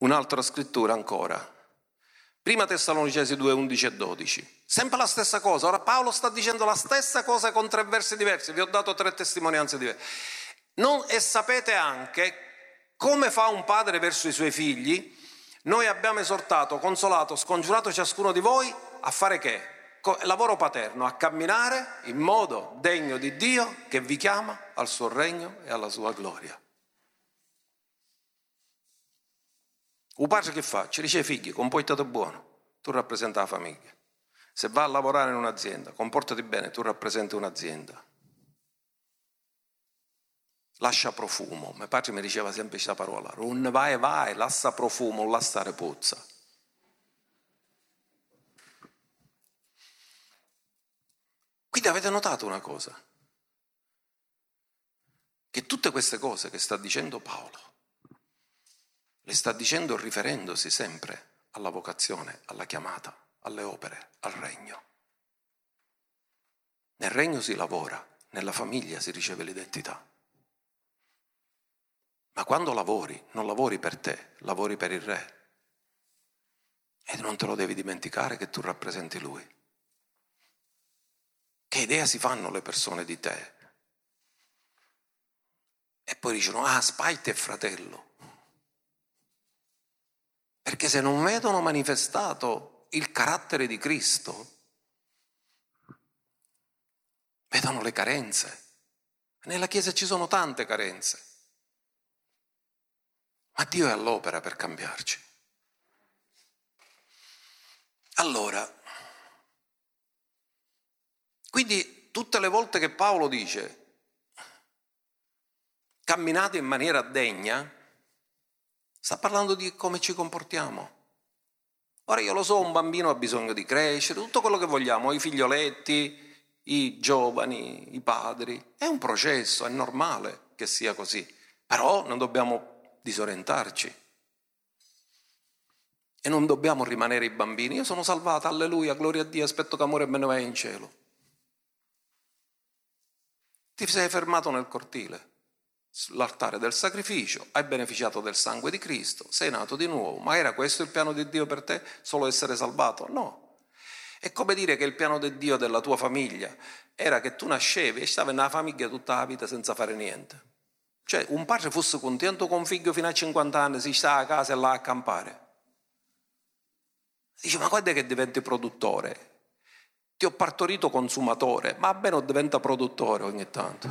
Un'altra scrittura ancora. Prima Tessalonicesi 2, 11 e 12. Sempre la stessa cosa. Ora Paolo sta dicendo la stessa cosa con tre versi diversi. Vi ho dato tre testimonianze diverse. Non, e sapete anche come fa un padre verso i suoi figli noi abbiamo esortato, consolato, scongiurato ciascuno di voi a fare che? Lavoro paterno, a camminare in modo degno di Dio che vi chiama al suo regno e alla sua gloria. Un padre che fa? Ci dice figli, comportate buono, tu rappresenta la famiglia. Se va a lavorare in un'azienda, comportati bene, tu rappresenti un'azienda lascia profumo. Mio padre mi diceva sempre questa parola, non vai vai, lascia profumo, lascia repuzza. Quindi avete notato una cosa? Che tutte queste cose che sta dicendo Paolo, le sta dicendo riferendosi sempre alla vocazione, alla chiamata, alle opere, al regno. Nel regno si lavora, nella famiglia si riceve l'identità. Ma quando lavori, non lavori per te, lavori per il Re. E non te lo devi dimenticare che tu rappresenti Lui. Che idea si fanno le persone di te? E poi dicono, ah, Spite è fratello. Perché se non vedono manifestato il carattere di Cristo, vedono le carenze. Nella Chiesa ci sono tante carenze. Ma Dio è all'opera per cambiarci. Allora, quindi tutte le volte che Paolo dice camminate in maniera degna, sta parlando di come ci comportiamo. Ora io lo so, un bambino ha bisogno di crescere, tutto quello che vogliamo, i figlioletti, i giovani, i padri, è un processo, è normale che sia così, però non dobbiamo disorientarci. E non dobbiamo rimanere i bambini. Io sono salvata, alleluia, gloria a Dio, aspetto che amore me ne vai in cielo. Ti sei fermato nel cortile, sull'altare del sacrificio, hai beneficiato del sangue di Cristo, sei nato di nuovo. Ma era questo il piano di Dio per te? Solo essere salvato? No. È come dire che il piano di Dio della tua famiglia era che tu nascevi e stavi nella famiglia tutta la vita senza fare niente. Cioè, un padre fosse contento con un figlio fino a 50 anni, si sta a casa e là a campare. Dice, ma guarda che diventi produttore. Ti ho partorito consumatore, ma almeno diventa produttore ogni tanto.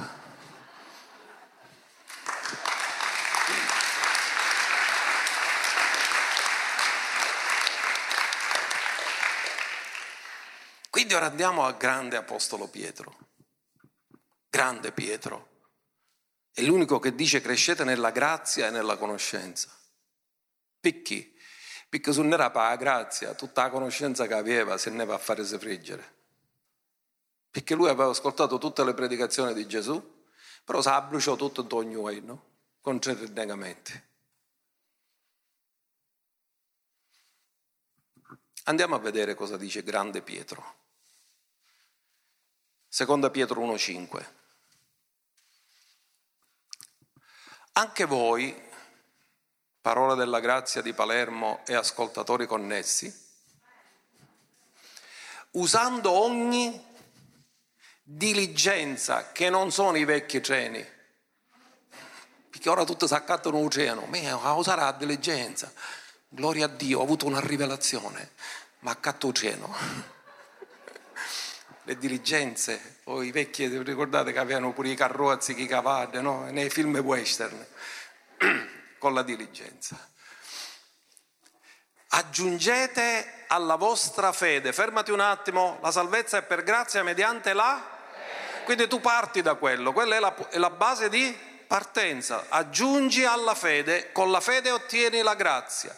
Quindi ora andiamo al grande Apostolo Pietro. Grande Pietro è l'unico che dice crescete nella grazia e nella conoscenza. Perché? Perché se non era per la grazia, tutta la conoscenza che aveva se ne va a farsi friggere. Perché lui aveva ascoltato tutte le predicazioni di Gesù, però si abbruciò tutto in ogni lui, no? con tre. Andiamo a vedere cosa dice grande Pietro. Seconda Pietro 1,5. Anche voi, parola della grazia di Palermo e ascoltatori connessi, usando ogni diligenza che non sono i vecchi treni, perché ora tutti si accattano l'oceano, ma usare la diligenza, gloria a Dio, ho avuto una rivelazione, ma accatto l'oceano le diligenze, o i vecchi, ricordate che avevano pure i carrozzi, i cavalli, no? nei film western, con la diligenza. Aggiungete alla vostra fede, fermati un attimo, la salvezza è per grazia mediante la... Quindi tu parti da quello, quella è la, è la base di partenza. Aggiungi alla fede, con la fede ottieni la grazia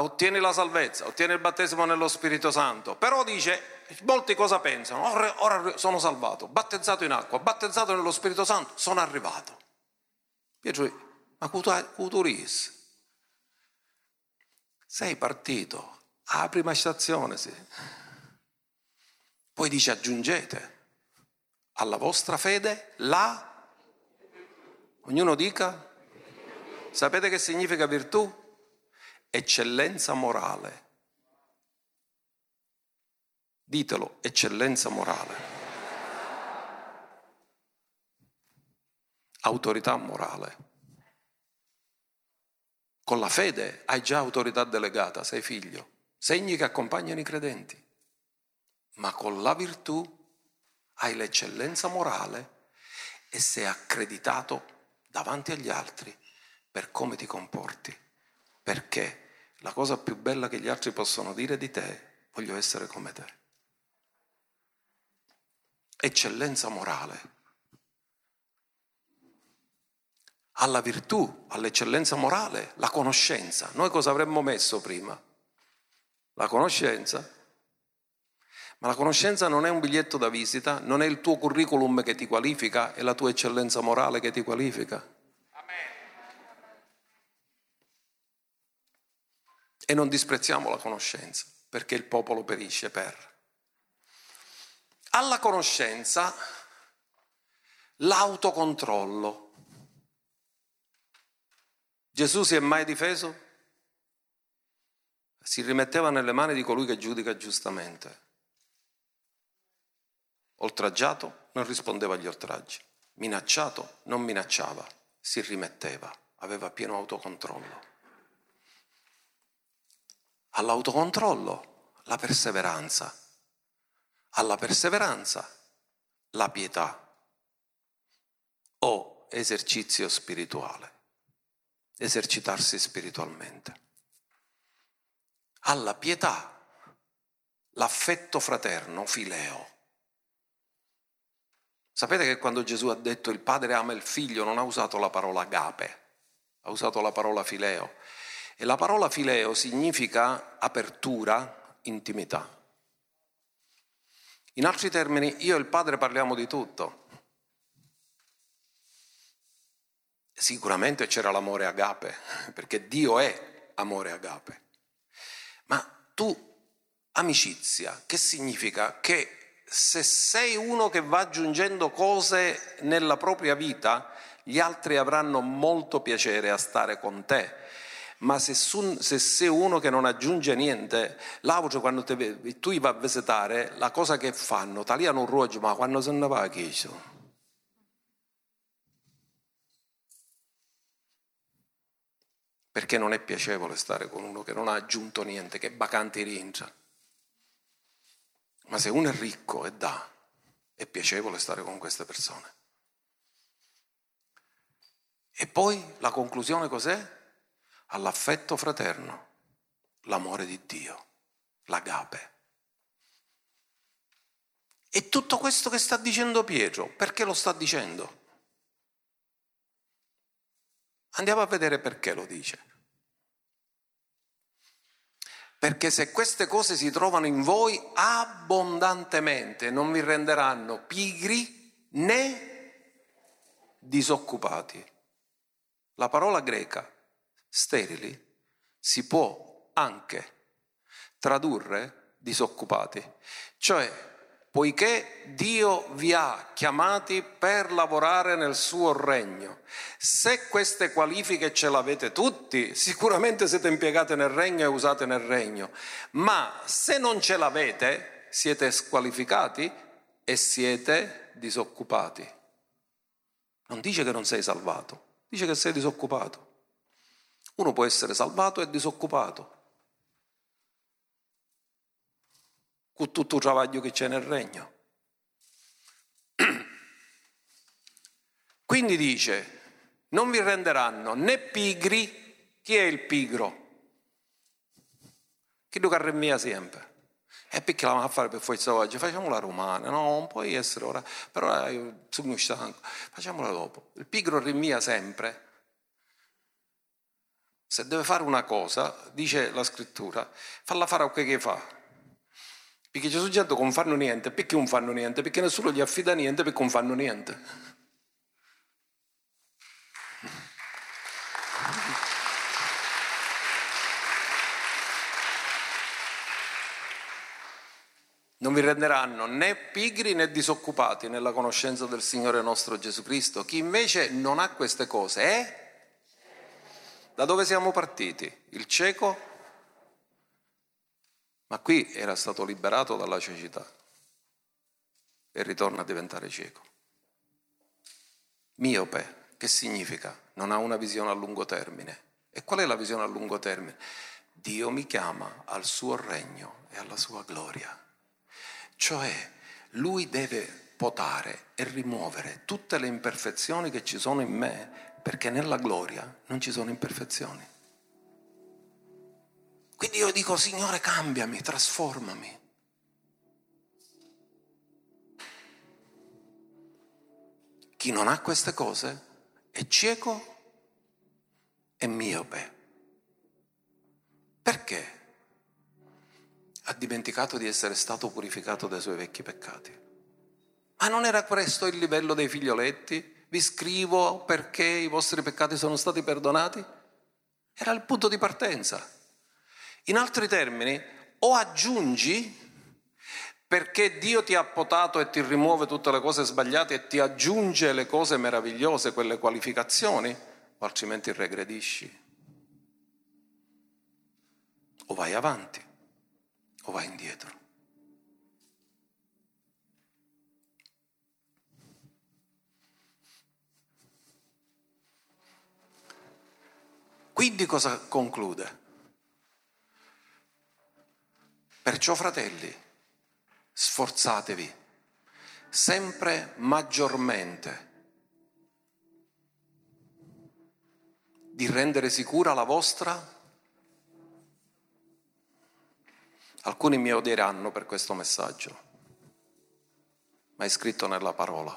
ottieni la salvezza, ottieni il battesimo nello Spirito Santo. Però dice, molti cosa pensano? Ora, ora sono salvato, battezzato in acqua, battezzato nello Spirito Santo, sono arrivato. Pietro, ma cuturis? Sei partito, alla prima stazione, sì. Poi dice aggiungete alla vostra fede la... Ognuno dica? Sapete che significa virtù? eccellenza morale. Ditelo, eccellenza morale. Autorità morale. Con la fede hai già autorità delegata, sei figlio, segni che accompagnano i credenti. Ma con la virtù hai l'eccellenza morale e sei accreditato davanti agli altri per come ti comporti. Perché? la cosa più bella che gli altri possono dire di te, voglio essere come te. Eccellenza morale. Alla virtù, all'eccellenza morale, la conoscenza. Noi cosa avremmo messo prima? La conoscenza. Ma la conoscenza non è un biglietto da visita, non è il tuo curriculum che ti qualifica, è la tua eccellenza morale che ti qualifica. E non disprezziamo la conoscenza, perché il popolo perisce per. Alla conoscenza l'autocontrollo. Gesù si è mai difeso? Si rimetteva nelle mani di colui che giudica giustamente. Oltraggiato non rispondeva agli oltraggi, minacciato non minacciava, si rimetteva, aveva pieno autocontrollo all'autocontrollo la perseveranza, alla perseveranza la pietà o esercizio spirituale, esercitarsi spiritualmente. Alla pietà l'affetto fraterno, fileo. Sapete che quando Gesù ha detto il padre ama il figlio non ha usato la parola agape, ha usato la parola fileo e la parola fileo significa apertura, intimità. In altri termini, io e il Padre parliamo di tutto. Sicuramente c'era l'amore agape, perché Dio è amore agape. Ma tu, amicizia, che significa? Che se sei uno che va aggiungendo cose nella propria vita, gli altri avranno molto piacere a stare con te ma se, sun, se, sei uno che non aggiunge niente, l'altro quando te, tu vai a visitare, la cosa che fanno, tagliano un roggio, ma quando se ne va a chiesa? Perché non è piacevole stare con uno che non ha aggiunto niente, che vacanti rientra. Ma se uno è ricco e dà, è piacevole stare con queste persone. E poi la conclusione cos'è? All'affetto fraterno, l'amore di Dio, l'agape. E tutto questo che sta dicendo Pietro, perché lo sta dicendo? Andiamo a vedere perché lo dice. Perché se queste cose si trovano in voi abbondantemente, non vi renderanno pigri né disoccupati. La parola greca sterili si può anche tradurre disoccupati. Cioè, poiché Dio vi ha chiamati per lavorare nel suo regno. Se queste qualifiche ce l'avete tutti, sicuramente siete impiegati nel regno e usate nel regno, ma se non ce l'avete, siete squalificati e siete disoccupati. Non dice che non sei salvato, dice che sei disoccupato. Uno può essere salvato e disoccupato. con tutto il travaglio che c'è nel regno. Quindi dice, non vi renderanno né pigri, chi è il pigro? Chi lo carremia sempre. E perché la va a fare per forza oggi? Facciamo la romana, no, non puoi essere ora, però io sono stanco, facciamola dopo. Il pigro rimia sempre. Se deve fare una cosa, dice la scrittura, falla fare a quel che fa. Perché Gesù gente non fanno niente, perché non fanno niente? Perché nessuno gli affida niente, perché non fanno niente. Non vi renderanno né pigri né disoccupati nella conoscenza del Signore nostro Gesù Cristo. Chi invece non ha queste cose è... Da dove siamo partiti? Il cieco ma qui era stato liberato dalla cecità e ritorna a diventare cieco. Miope, che significa? Non ha una visione a lungo termine. E qual è la visione a lungo termine? Dio mi chiama al suo regno e alla sua gloria. Cioè, lui deve potare e rimuovere tutte le imperfezioni che ci sono in me, perché nella gloria non ci sono imperfezioni. Quindi io dico, Signore, cambiami, trasformami. Chi non ha queste cose è cieco e miope. Perché? Ha dimenticato di essere stato purificato dai suoi vecchi peccati. Ma non era questo il livello dei figlioletti? Vi scrivo perché i vostri peccati sono stati perdonati? Era il punto di partenza. In altri termini, o aggiungi perché Dio ti ha potato e ti rimuove tutte le cose sbagliate e ti aggiunge le cose meravigliose, quelle qualificazioni, o altrimenti regredisci. O vai avanti o vai indietro. Quindi cosa conclude? Perciò, fratelli, sforzatevi sempre maggiormente di rendere sicura la vostra. Alcuni mi odieranno per questo messaggio, ma è scritto nella parola.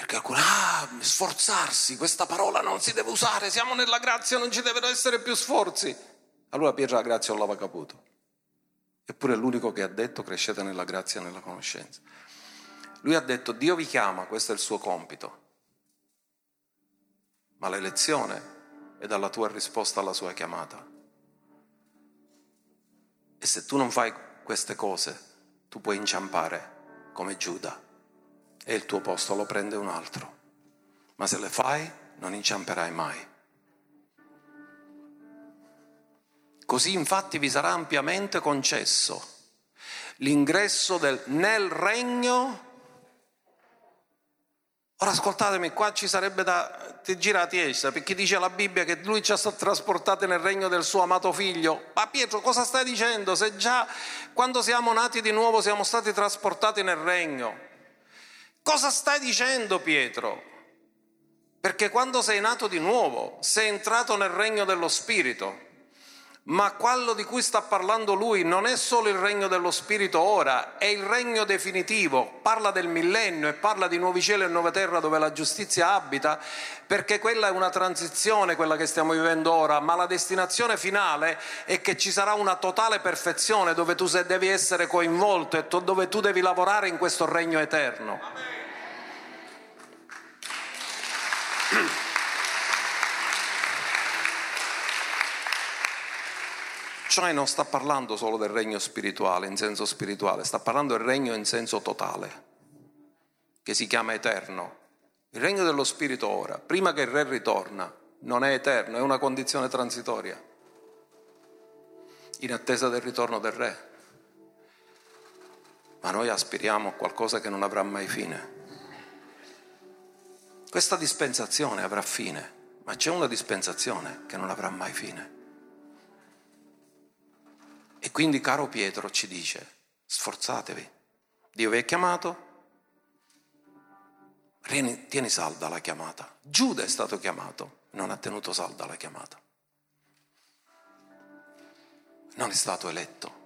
Perché alcuni, ah, sforzarsi, questa parola non si deve usare, siamo nella grazia, non ci devono essere più sforzi. Allora Pietro la grazia non l'aveva caputo. Eppure è l'unico che ha detto crescete nella grazia e nella conoscenza. Lui ha detto Dio vi chiama, questo è il suo compito. Ma l'elezione è dalla tua risposta alla sua chiamata. E se tu non fai queste cose, tu puoi inciampare come Giuda e il tuo posto lo prende un altro. Ma se le fai, non inciamperai mai. Così infatti vi sarà ampiamente concesso l'ingresso del, nel regno. Ora ascoltatemi, qua ci sarebbe da ti girati essa, perché dice la Bibbia che lui ci ha trasportati nel regno del suo amato figlio. Ma Pietro, cosa stai dicendo? Se già quando siamo nati di nuovo siamo stati trasportati nel regno. Cosa stai dicendo, Pietro? Perché quando sei nato di nuovo sei entrato nel regno dello Spirito. Ma quello di cui sta parlando lui non è solo il regno dello Spirito ora, è il regno definitivo, parla del millennio e parla di nuovi cieli e nuove terre dove la giustizia abita, perché quella è una transizione, quella che stiamo vivendo ora, ma la destinazione finale è che ci sarà una totale perfezione dove tu devi essere coinvolto e dove tu devi lavorare in questo regno eterno. Amen. Cioè non sta parlando solo del regno spirituale, in senso spirituale, sta parlando del regno in senso totale, che si chiama eterno. Il regno dello spirito ora, prima che il re ritorna, non è eterno, è una condizione transitoria, in attesa del ritorno del re. Ma noi aspiriamo a qualcosa che non avrà mai fine. Questa dispensazione avrà fine, ma c'è una dispensazione che non avrà mai fine. E quindi, caro Pietro, ci dice, sforzatevi, Dio vi ha chiamato, tieni salda la chiamata. Giuda è stato chiamato, non ha tenuto salda la chiamata. Non è stato eletto.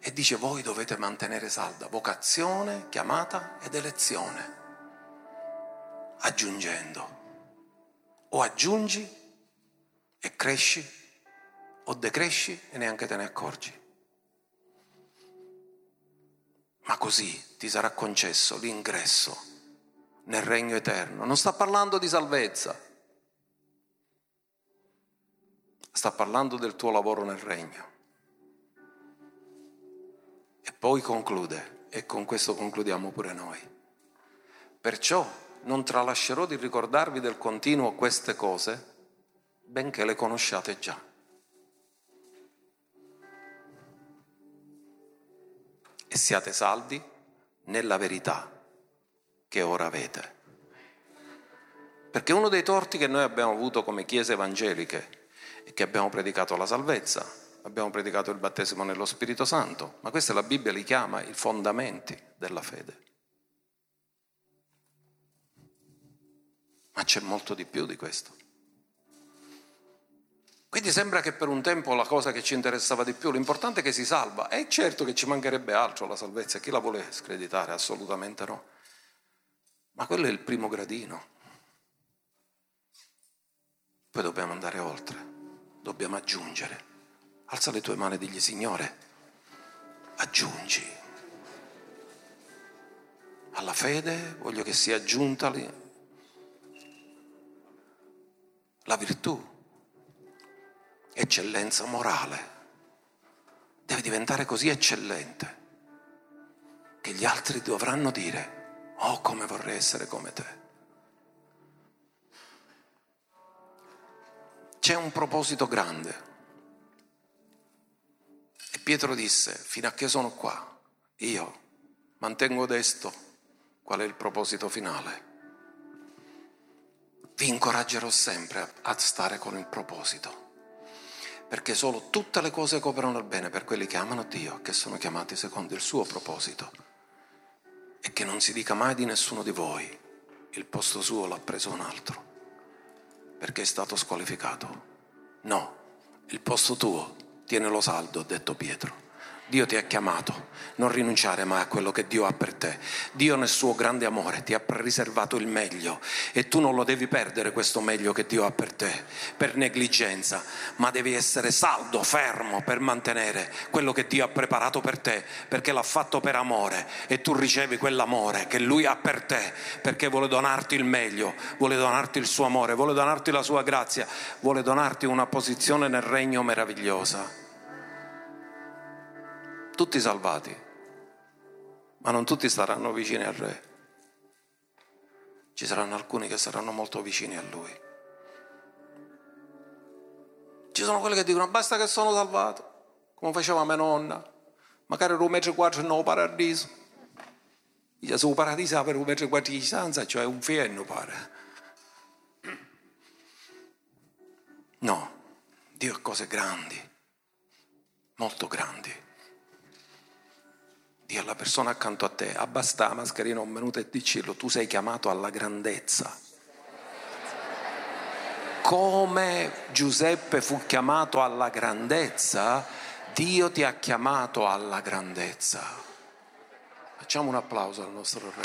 E dice voi dovete mantenere salda vocazione, chiamata ed elezione aggiungendo. O aggiungi e cresci, o decresci e neanche te ne accorgi. Ma così ti sarà concesso l'ingresso nel regno eterno. Non sta parlando di salvezza, sta parlando del tuo lavoro nel regno. E poi conclude, e con questo concludiamo pure noi. Perciò non tralascerò di ricordarvi del continuo queste cose, benché le conosciate già. E siate saldi nella verità che ora avete. Perché uno dei torti che noi abbiamo avuto come chiese evangeliche è che abbiamo predicato la salvezza, abbiamo predicato il battesimo nello Spirito Santo, ma questa la Bibbia li chiama i fondamenti della fede. Ma c'è molto di più di questo. Quindi sembra che per un tempo la cosa che ci interessava di più, l'importante è che si salva. E certo che ci mancherebbe altro la salvezza, chi la vuole screditare? Assolutamente no. Ma quello è il primo gradino. Poi dobbiamo andare oltre, dobbiamo aggiungere. Alza le tue mani e digli Signore, aggiungi. Alla fede voglio che sia aggiunta la virtù, eccellenza morale. Deve diventare così eccellente che gli altri dovranno dire, oh come vorrei essere come te. C'è un proposito grande. E Pietro disse, fino a che sono qua, io mantengo desto qual è il proposito finale vi incoraggerò sempre a stare con il proposito. Perché solo tutte le cose cooperano al bene per quelli che amano Dio, che sono chiamati secondo il suo proposito. E che non si dica mai di nessuno di voi, il posto suo l'ha preso un altro, perché è stato squalificato. No, il posto tuo tienilo saldo, ha detto Pietro. Dio ti ha chiamato, non rinunciare mai a quello che Dio ha per te. Dio nel suo grande amore ti ha riservato il meglio e tu non lo devi perdere questo meglio che Dio ha per te, per negligenza, ma devi essere saldo, fermo per mantenere quello che Dio ha preparato per te, perché l'ha fatto per amore e tu ricevi quell'amore che Lui ha per te, perché vuole donarti il meglio, vuole donarti il suo amore, vuole donarti la sua grazia, vuole donarti una posizione nel regno meravigliosa tutti salvati, ma non tutti saranno vicini al Re. Ci saranno alcuni che saranno molto vicini a Lui. Ci sono quelli che dicono basta che sono salvato, come faceva mia nonna, magari un metro e quattro no paradiso. Gesù paradiso per un metro e quattro di distanza, cioè un fienno pare. No, Dio ha cose grandi, molto grandi. Dì alla persona accanto a te, abbasta la mascherina un minuto e dicillo, tu sei chiamato alla grandezza. Come Giuseppe fu chiamato alla grandezza, Dio ti ha chiamato alla grandezza. Facciamo un applauso al nostro Re.